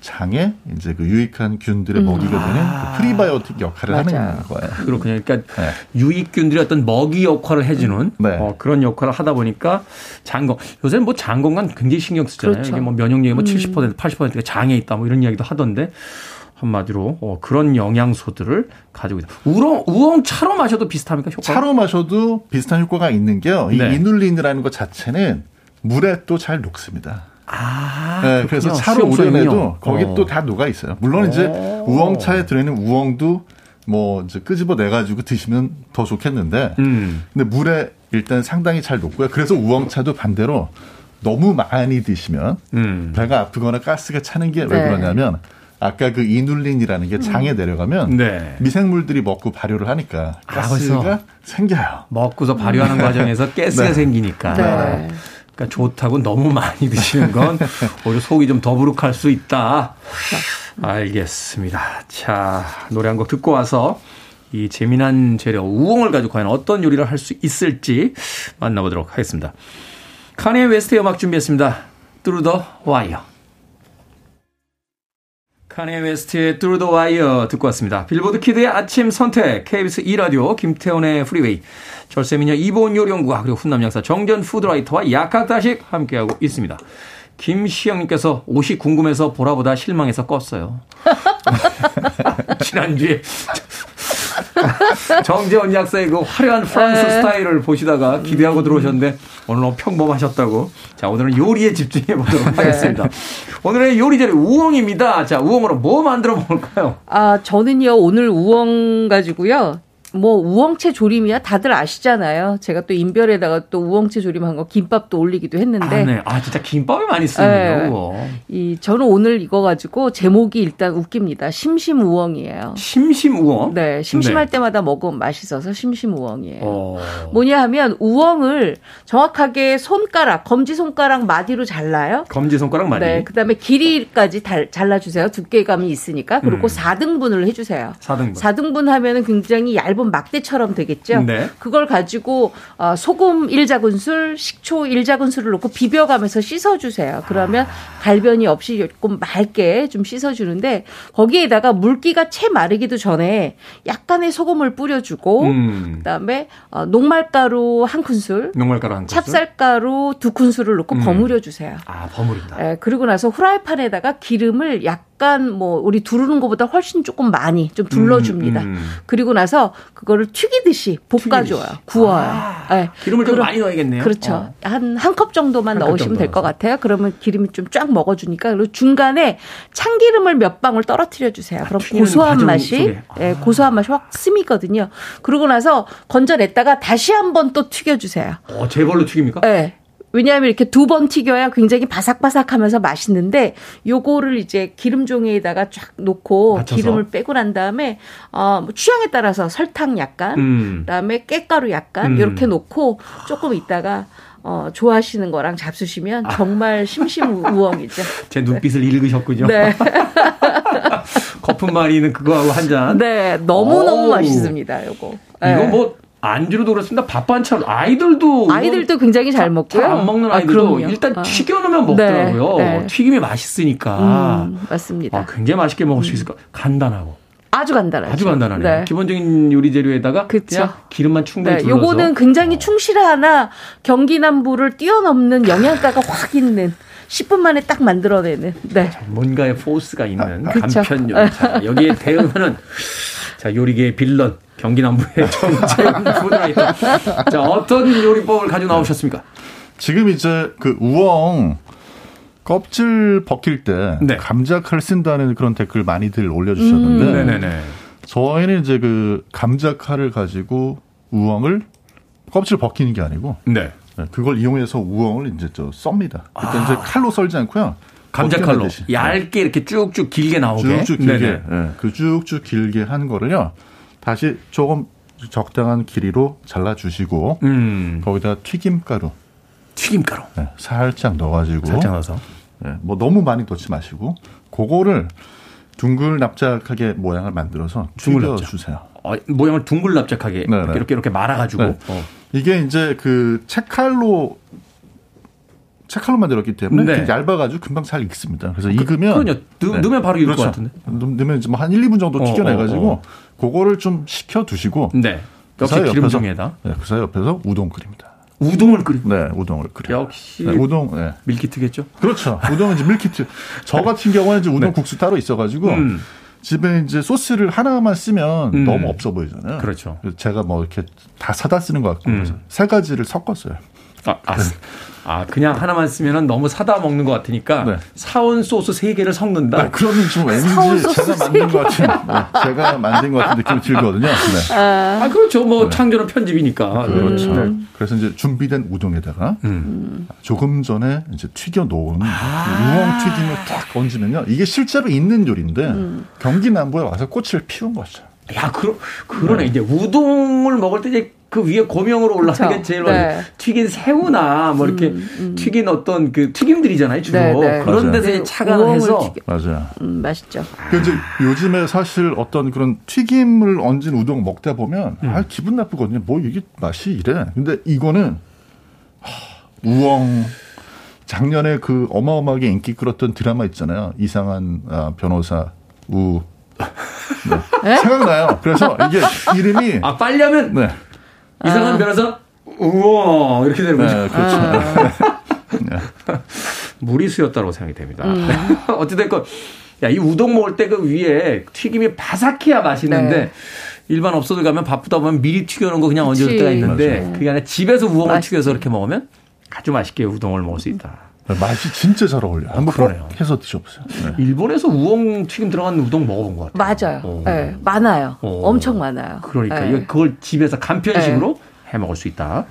장에 이제 그 유익한 균들의 먹이가 되는 그 프리바이오틱 역할을 맞아요. 하는 거예요. 그렇군요. 그러니까 네. 유익균들이 어떤 먹이 역할을 해주는 네. 어, 그런 역할을 하다 보니까 장건 요새는 뭐 장 건강 굉장히 신경 쓰잖아요. 그렇죠. 이게 뭐 면역력이 뭐70% 80%가 장에 있다 뭐 이런 이야기도 하던데 한마디로 어, 그런 영양소들을 가지고 있다. 우엉 우엉 차로 마셔도 비슷합니까 효과? 차로 마셔도 비슷한 효과가 있는 게요. 이 네. 이눌린이라는 것 자체는 물에 또 잘 녹습니다. 아, 네. 그래서 차로. 우려내도 거기 어. 또다 녹아 있어요. 물론 이제 오. 우엉차에 들어있는 우엉도 뭐 이제 끄집어 내 가지고 드시면 더 좋겠는데, 음. 근데 물에 일단 상당히 잘 녹고요. 그래서 우엉차도 반대로 너무 많이 드시면 음. 배가 아프거나 가스가 차는 게왜 네. 그러냐면 아까 그 이눌린이라는 게 장에 내려가면 네. 미생물들이 먹고 발효를 하니까 아, 가스가 그래서? 생겨요. 먹고서 발효하는 과정에서 가스가 네. 생기니까. 네. 그러니까 좋다고 너무 많이 드시는 건 오히려 속이 좀 더부룩할 수 있다. 알겠습니다. 자, 노래 한 곡 듣고 와서 이 재미난 재료 우엉을 가지고 과연 어떤 요리를 할 수 있을지 만나보도록 하겠습니다. 카니에 웨스트의 음악 준비했습니다. Through the Wire. 카니에 웨스트의 Through the Wire 듣고 왔습니다. 빌보드 키드의 아침 선택, KBS 2라디오, 김태훈의 프리웨이, 절세미녀 이보은 요리연구가, 그리고 훈남 양사 정전 food writer와 약학다식 함께하고 있습니다. 김시영님께서 옷이 궁금해서 보라보다 실망해서 껐어요. (laughs) 지난주에 (laughs) 정재원 약사의 그 화려한 프랑스 네. 스타일을 보시다가 기대하고 들어오셨는데 오늘 너무 평범하셨다고. 자, 오늘은 요리에 집중해 보도록 네. 하겠습니다. 오늘의 요리 재료 우엉입니다. 자, 우엉으로 뭐 만들어 먹을까요? 아, 저는요, 오늘 우엉 가지고요. 뭐 우엉채 조림이야 다들 아시잖아요. 제가 또 인별에다가 또 우엉채 조림한 거 김밥도 올리기도 했는데 아, 네. 아, 진짜 김밥에 많이 쓰는군요. 네. 이 저는 오늘 이거 가지고 제목이 일단 웃깁니다. 심심 우엉이에요. 심심 우엉? 네, 심심할 네. 때마다 먹으면 맛있어서 심심 우엉이에요. 어. 뭐냐 하면 우엉을 정확하게 손가락, 검지 손가락 마디로 잘라요. 검지 손가락 많이. 네, 그다음에 길이까지 달- 잘라주세요. 두께감이 있으니까. 그리고 음. 4등분을 해주세요. 4등분. 4등분 하면은 굉장히 얇은 막대처럼 되겠죠. 네. 그걸 가지고 어, 소금 1작은술, 식초 1작은술을 넣고 비벼가면서 씻어주세요. 그러면 갈변이 없이 조금 맑게 좀 씻어주는데 거기에다가 물기가 채 마르기도 전에 약간의 소금을 뿌려주고 음. 그다음에 어, 녹말가루 한 큰술, 녹말가루 한 큰술? 찹쌀가루 두 큰술을 넣고 음. 버무려 주세요. 아, 버무린다. 예, 그리고 나서 후라이팬에다가 기름을 약 간 뭐 우리 두르는 것보다 훨씬 조금 많이 좀 둘러줍니다. 음, 음. 그리고 나서 그거를 튀기듯이 볶아줘요. 튀기듯이. 구워요. 아, 예. 기름을 좀 그럼- 많이 넣어야겠네요. 그렇죠. 어. 한한컵 정도만 한컵 넣으시면 될 것. 같아요. 그러면 기름이 좀 쫙 먹어주니까 그리고 중간에 참기름을 몇 방울 떨어뜨려 주세요. 그럼 아, 튀기는 고소한 맛이. 아. 예, 고소한 맛이 확 스미거든요. 그러고 나서 건져냈다가 다시 한번 또 튀겨주세요. 어, 제벌로 튀깁니까? 네. 왜냐하면 이렇게 두 번 튀겨야 굉장히 바삭바삭하면서 맛있는데 요거를 이제 기름 종이에다가 쫙 놓고 맞춰서. 기름을 빼고 난 다음에 어, 뭐 취향에 따라서 설탕 약간 음. 그다음에 깻가루 약간 음. 이렇게 놓고 조금 있다가 어, 좋아하시는 거랑 잡수시면 아. 정말 심심우엉이죠. (laughs) 제 눈빛을 읽으셨군요. 네. (laughs) 거품 마리는 그거하고 한 잔. 네. 너무너무 어우. 맛있습니다. 요거. 네. 이거 뭐 안주로도 그렇습니다. 밥 반찬 아이들도 아이들도 굉장히 잘 먹고요. 잘안 먹는 아, 아이들도 그럼요. 일단 아. 튀겨 놓으면 먹더라고요. 네, 네. 튀김이 맛있으니까 음, 맞습니다. 아, 굉장히 맛있게 먹을 수 있을 것. 간단하고 아주 간단하죠. 아주 간단하네요. 네. 기본적인 요리 재료에다가 그쵸. 그냥 기름만 충분히 네, 둘러서 요거는 굉장히 충실하나 경기 남부를 뛰어넘는 영양가가 확 있는 10분 만에 딱 만들어내는. 네. 뭔가의 포스가 있는 그쵸. 간편 요리. 자, 여기에 대응하는 (laughs) 자 요리계의 빌런 경기 남부의 정재훈 있다. 자 어떤 요리법을 가지고 나오셨습니까? 지금 이제 그 우엉 껍질 벗길 때 네. 감자 칼 쓴다는 그런 댓글 많이들 올려주셨는데 음. 저희는 이제 그 감자 칼을 가지고 우엉을 껍질 벗기는 게 아니고 네. 네, 그걸 이용해서 우엉을 이제 저 썹니다. 그러니까 이제 칼로 썰지 않고요. 감자 칼로 벗겨내듯이. 네. 얇게 이렇게 쭉쭉 길게 나오게. 쭉쭉 길게. 예, 그 쭉쭉 길게 한 거를요. 다시 조금 적당한 길이로 잘라 주시고 음. 거기다 튀김가루 튀김가루 예, 살짝 넣어가지고 살짝 넣어서. 예, 뭐 너무 많이 넣지 마시고 그거를 둥글 납작하게 모양을 만들어서 둥글 납작. 튀겨주세요. 어, 모양을 둥글 납작하게 네네. 이렇게 이렇게 이렇게 말아가지고. 네. 어. 이게 이제 그 채칼로 채칼로 만들었기 때문에 네. 얇아가지고 금방 잘 익습니다. 그래서 익으면 그럼요. 넣- 넣으면 바로 익을 것 같은데. 넣- 넣으면 이제 뭐한 1, 2분 정도 어, 튀겨내가지고 어, 어. 그거를 좀 식혀 두시고 네. 그 역시 기름종에다 네, 그 사이 옆에서 우동 끓입니다. 우동을 끓이. 네, 우동을 끓여요. 역시 네, 우동, 네. 밀키트겠죠. 그렇죠. 우동은 이제 밀키트. 저 같은 경우는 이제 우동 국수 따로 있어가지고 네. 음. 집에 이제 소스를 하나만 쓰면 음. 너무 없어 보이잖아요. 그렇죠. 제가 뭐 이렇게 다 사다 쓰는 것 같고 음. 그래서 세 가지를 섞었어요. 아, 아, 아, 그냥 하나만 쓰면은 너무 사다 먹는 것 같으니까 네. 사온 소스 세 개를 섞는다. 네, 그러면 좀 왠지 제가 만든 것 같은, 네, 제가 만든 것 같은 느낌이 들거든요. 네. 아, 그렇죠. 뭐 창조는 편집이니까. 그렇죠. 네. 그래서 이제 준비된 우동에다가 음. 조금 전에 이제 튀겨 놓은 아. 우엉 튀김을 딱 얹으면요. 이게 실제로 있는 요리인데 음. 경기 남부에 와서 꽃을 피운 거죠. 야, 그러, 그러네. 이제 우동을 먹을 때 이제 그 위에 고명으로 올라가는 게. 제일 네. 많이 튀긴 새우나 뭐 이렇게 튀긴 어떤 그 튀김들이잖아요, 주로. 네, 네. 그런 맞아요. 데서 이제 네, 착안을 우엉을 해서 튀겨- 맞아요. 음, 맛있죠. 그 이제 요즘에 사실 어떤 그런 튀김을 얹은 우동 먹다 보면 음. 아 기분 나쁘거든요. 뭐 이게 맛이 이래. 근데 이거는 하, 우엉 작년에 그 어마어마하게 인기 끌었던 드라마 있잖아요. 이상한 아, 변호사 우 네. 생각나요. 그래서 이게 이름이 아, 빨리 하면 네. 이상한 변호사 우와 이렇게 되는 거죠. 네, 그렇죠. 아. (laughs) 무리수였다고 생각이 됩니다. 음. (laughs) 어찌됐건 야, 이 우동 먹을 때 그 위에 튀김이 바삭해야 맛있는데 네. 일반 업소들 가면 바쁘다 보면 미리 튀겨놓은 거 그냥. 얹어줄 때가 있는데 맞아요. 그게 아니라 집에서 우엉을 맛있지. 튀겨서 이렇게 먹으면 아주 맛있게 우동을 먹을 수 있다. 맛이 진짜 잘 어울려요. 한번 그러네요. 꼭 해서 드셔보세요. 네. 일본에서 우엉 튀김 들어간 우동 먹어본 것 같아요. 맞아요. 오. 네, 많아요. 오. 엄청 많아요. 그러니까 네. 그걸 집에서 간편식으로 해 먹을 수 있다.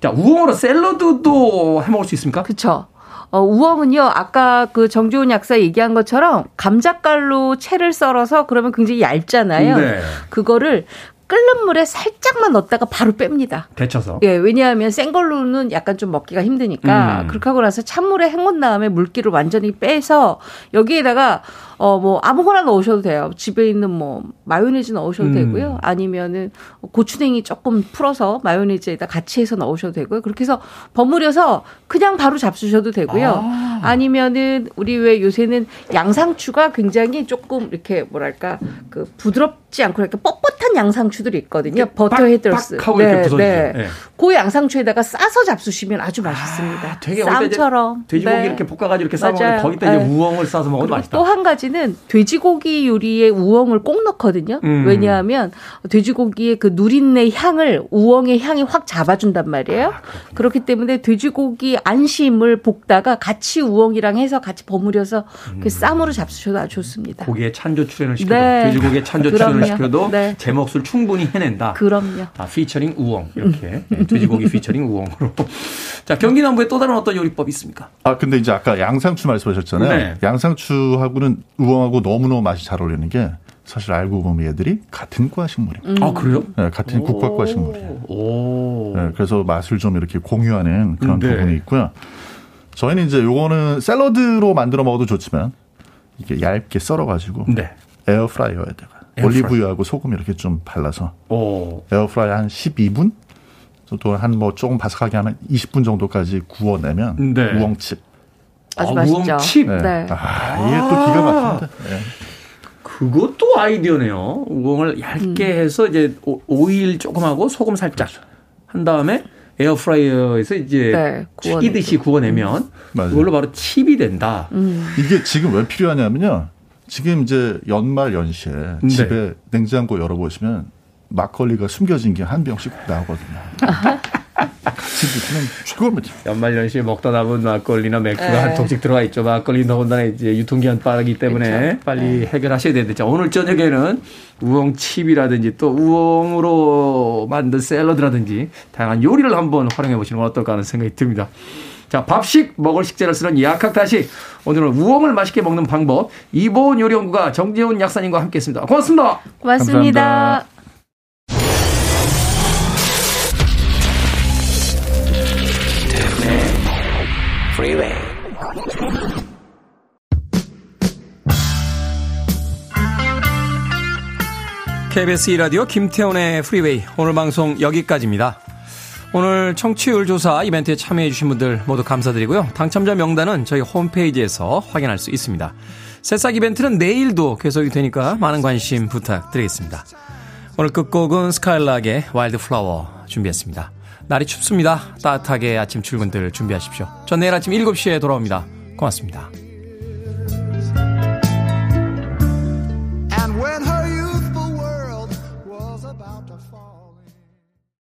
자 우엉으로 샐러드도 해 먹을 수 있습니까? 그쵸. 어, 우엉은요, 아까 그 정주훈 약사 얘기한 것처럼 감자깔로 채를 썰어서 그러면 굉장히 얇잖아요. 네. 그거를 끓는 물에 살짝만 넣었다가 바로 뺍니다. 데쳐서. 예, 왜냐하면 생 걸로는 약간 좀 먹기가 힘드니까 음. 그렇게 하고 나서 찬물에 헹군 다음에 물기를 완전히 빼서 여기에다가 어 뭐 아무거나 넣으셔도 돼요. 집에 있는 뭐 마요네즈 넣으셔도 음. 되고요. 아니면은 고추냉이 조금 풀어서 마요네즈에다 같이 해서 넣으셔도 되고요. 그렇게 해서 버무려서 그냥 바로 잡수셔도 되고요. 아. 니면은 우리 왜 요새는 양상추가 굉장히 조금 이렇게 뭐랄까 그 부드럽 지 않고 이렇게 뻣뻣한 양상추들이 있거든요. 버터 헤드러스. 빡빡하고 이렇게 부서지죠. 네. 그 양상추에다가 싸서 잡수시면 아주 맛있습니다. 아, 되게 쌈처럼. 돼지고기 네. 이렇게 볶아가지고 이렇게 맞아요. 거기다 이제 네. 우엉을 싸서 먹으면 맛있다. 또 한 가지는 돼지고기 요리에 우엉을 꼭 넣거든요. 음. 왜냐하면 돼지고기의 그 누린내 향을 우엉의 향이 확 잡아준단 말이에요. 그렇기 때문에 돼지고기 안심을 볶다가 같이 우엉이랑 해서 같이 버무려서 음. 그 쌈으로 잡수셔도 아주 좋습니다. 고기에 찬조 출연을 시켜도 네. 돼지고기에 찬조 출연을 그럼요. 시켜도 네. 제 몫을 충분히 해낸다. 그럼요. 아, 피처링 우엉 이렇게 네, 돼지고기 피처링 우엉으로. 자 경기 남부에 또 다른 어떤 요리법 있습니까? 아 근데 이제 아까 양상추 말씀하셨잖아요. 네. 양상추하고는 우엉하고 너무너무 맛이 잘 어울리는 게 사실 알고 보면 얘들이 같은 과 식물이에요. 음. 아 그래요? 네, 같은 국화과 식물이에요. 오. 네, 그래서 맛을 좀 이렇게 공유하는 그런 네. 부분이 있고요. 저희는 이제 요거는 샐러드로 만들어 먹어도 좋지만 이게 얇게 썰어가지고 네. 에어프라이어에다가 에어프라이어. 올리브유하고 소금 이렇게 좀 발라서 오. 에어프라이어 한 12분 또 한 뭐 조금 바삭하게 한 20분 정도까지 구워내면 네. 우엉칩. 아주 아, 맛있죠. 우엉칩. 네. 네. 아, 이게 또 기가 막힙니다. 네. 그것도 아이디어네요. 우엉을 얇게 음. 해서 이제 오- 오일 조금 하고 소금 살짝 한 다음에 에어프라이어에서 이제 네, 구워내죠. 튀기듯이 구워내면 맞아요. 그걸로 바로 칩이 된다. 음. 이게 지금 왜 필요하냐면요. 지금 이제 연말 연시에 네. 집에 냉장고 열어보시면 막걸리가 숨겨진 게 한 병씩 나오거든요. 최고입니다. 연말 연시에 먹다 남은 막걸리나 맥주가 네. 한 통씩 들어가 있죠. 막걸리 더군다나 이제 유통기한 빠르기 때문에 그렇죠. 빨리 해결하셔야 되는데 자, 오늘 저녁에는 우엉 칩이라든지 또 우엉으로 만든 샐러드라든지 다양한 요리를 한번 활용해 보시는 건 어떨까 하는 생각이 듭니다. 자, 밥식 먹을 식재를 쓰는 약학다식. 오늘은 우엉을 맛있게 먹는 방법 이보은 요리연구가 정재훈 약사님과 함께했습니다. 고맙습니다. 고맙습니다. 감사합니다. KBS 2라디오 김태훈의 프리웨이 오늘 방송 여기까지입니다. 오늘 청취율 조사 이벤트에 참여해주신 분들 모두 감사드리고요. 당첨자 명단은 저희 홈페이지에서 확인할 수 있습니다. 새싹 이벤트는 내일도 계속이 되니까 많은 관심 부탁드리겠습니다. 오늘 끝곡은 스카일락의 Wildflower 준비했습니다. 날이 춥습니다. 따뜻하게 아침 출근들 준비하십시오. 전 내일 아침 7시에 돌아옵니다. 고맙습니다.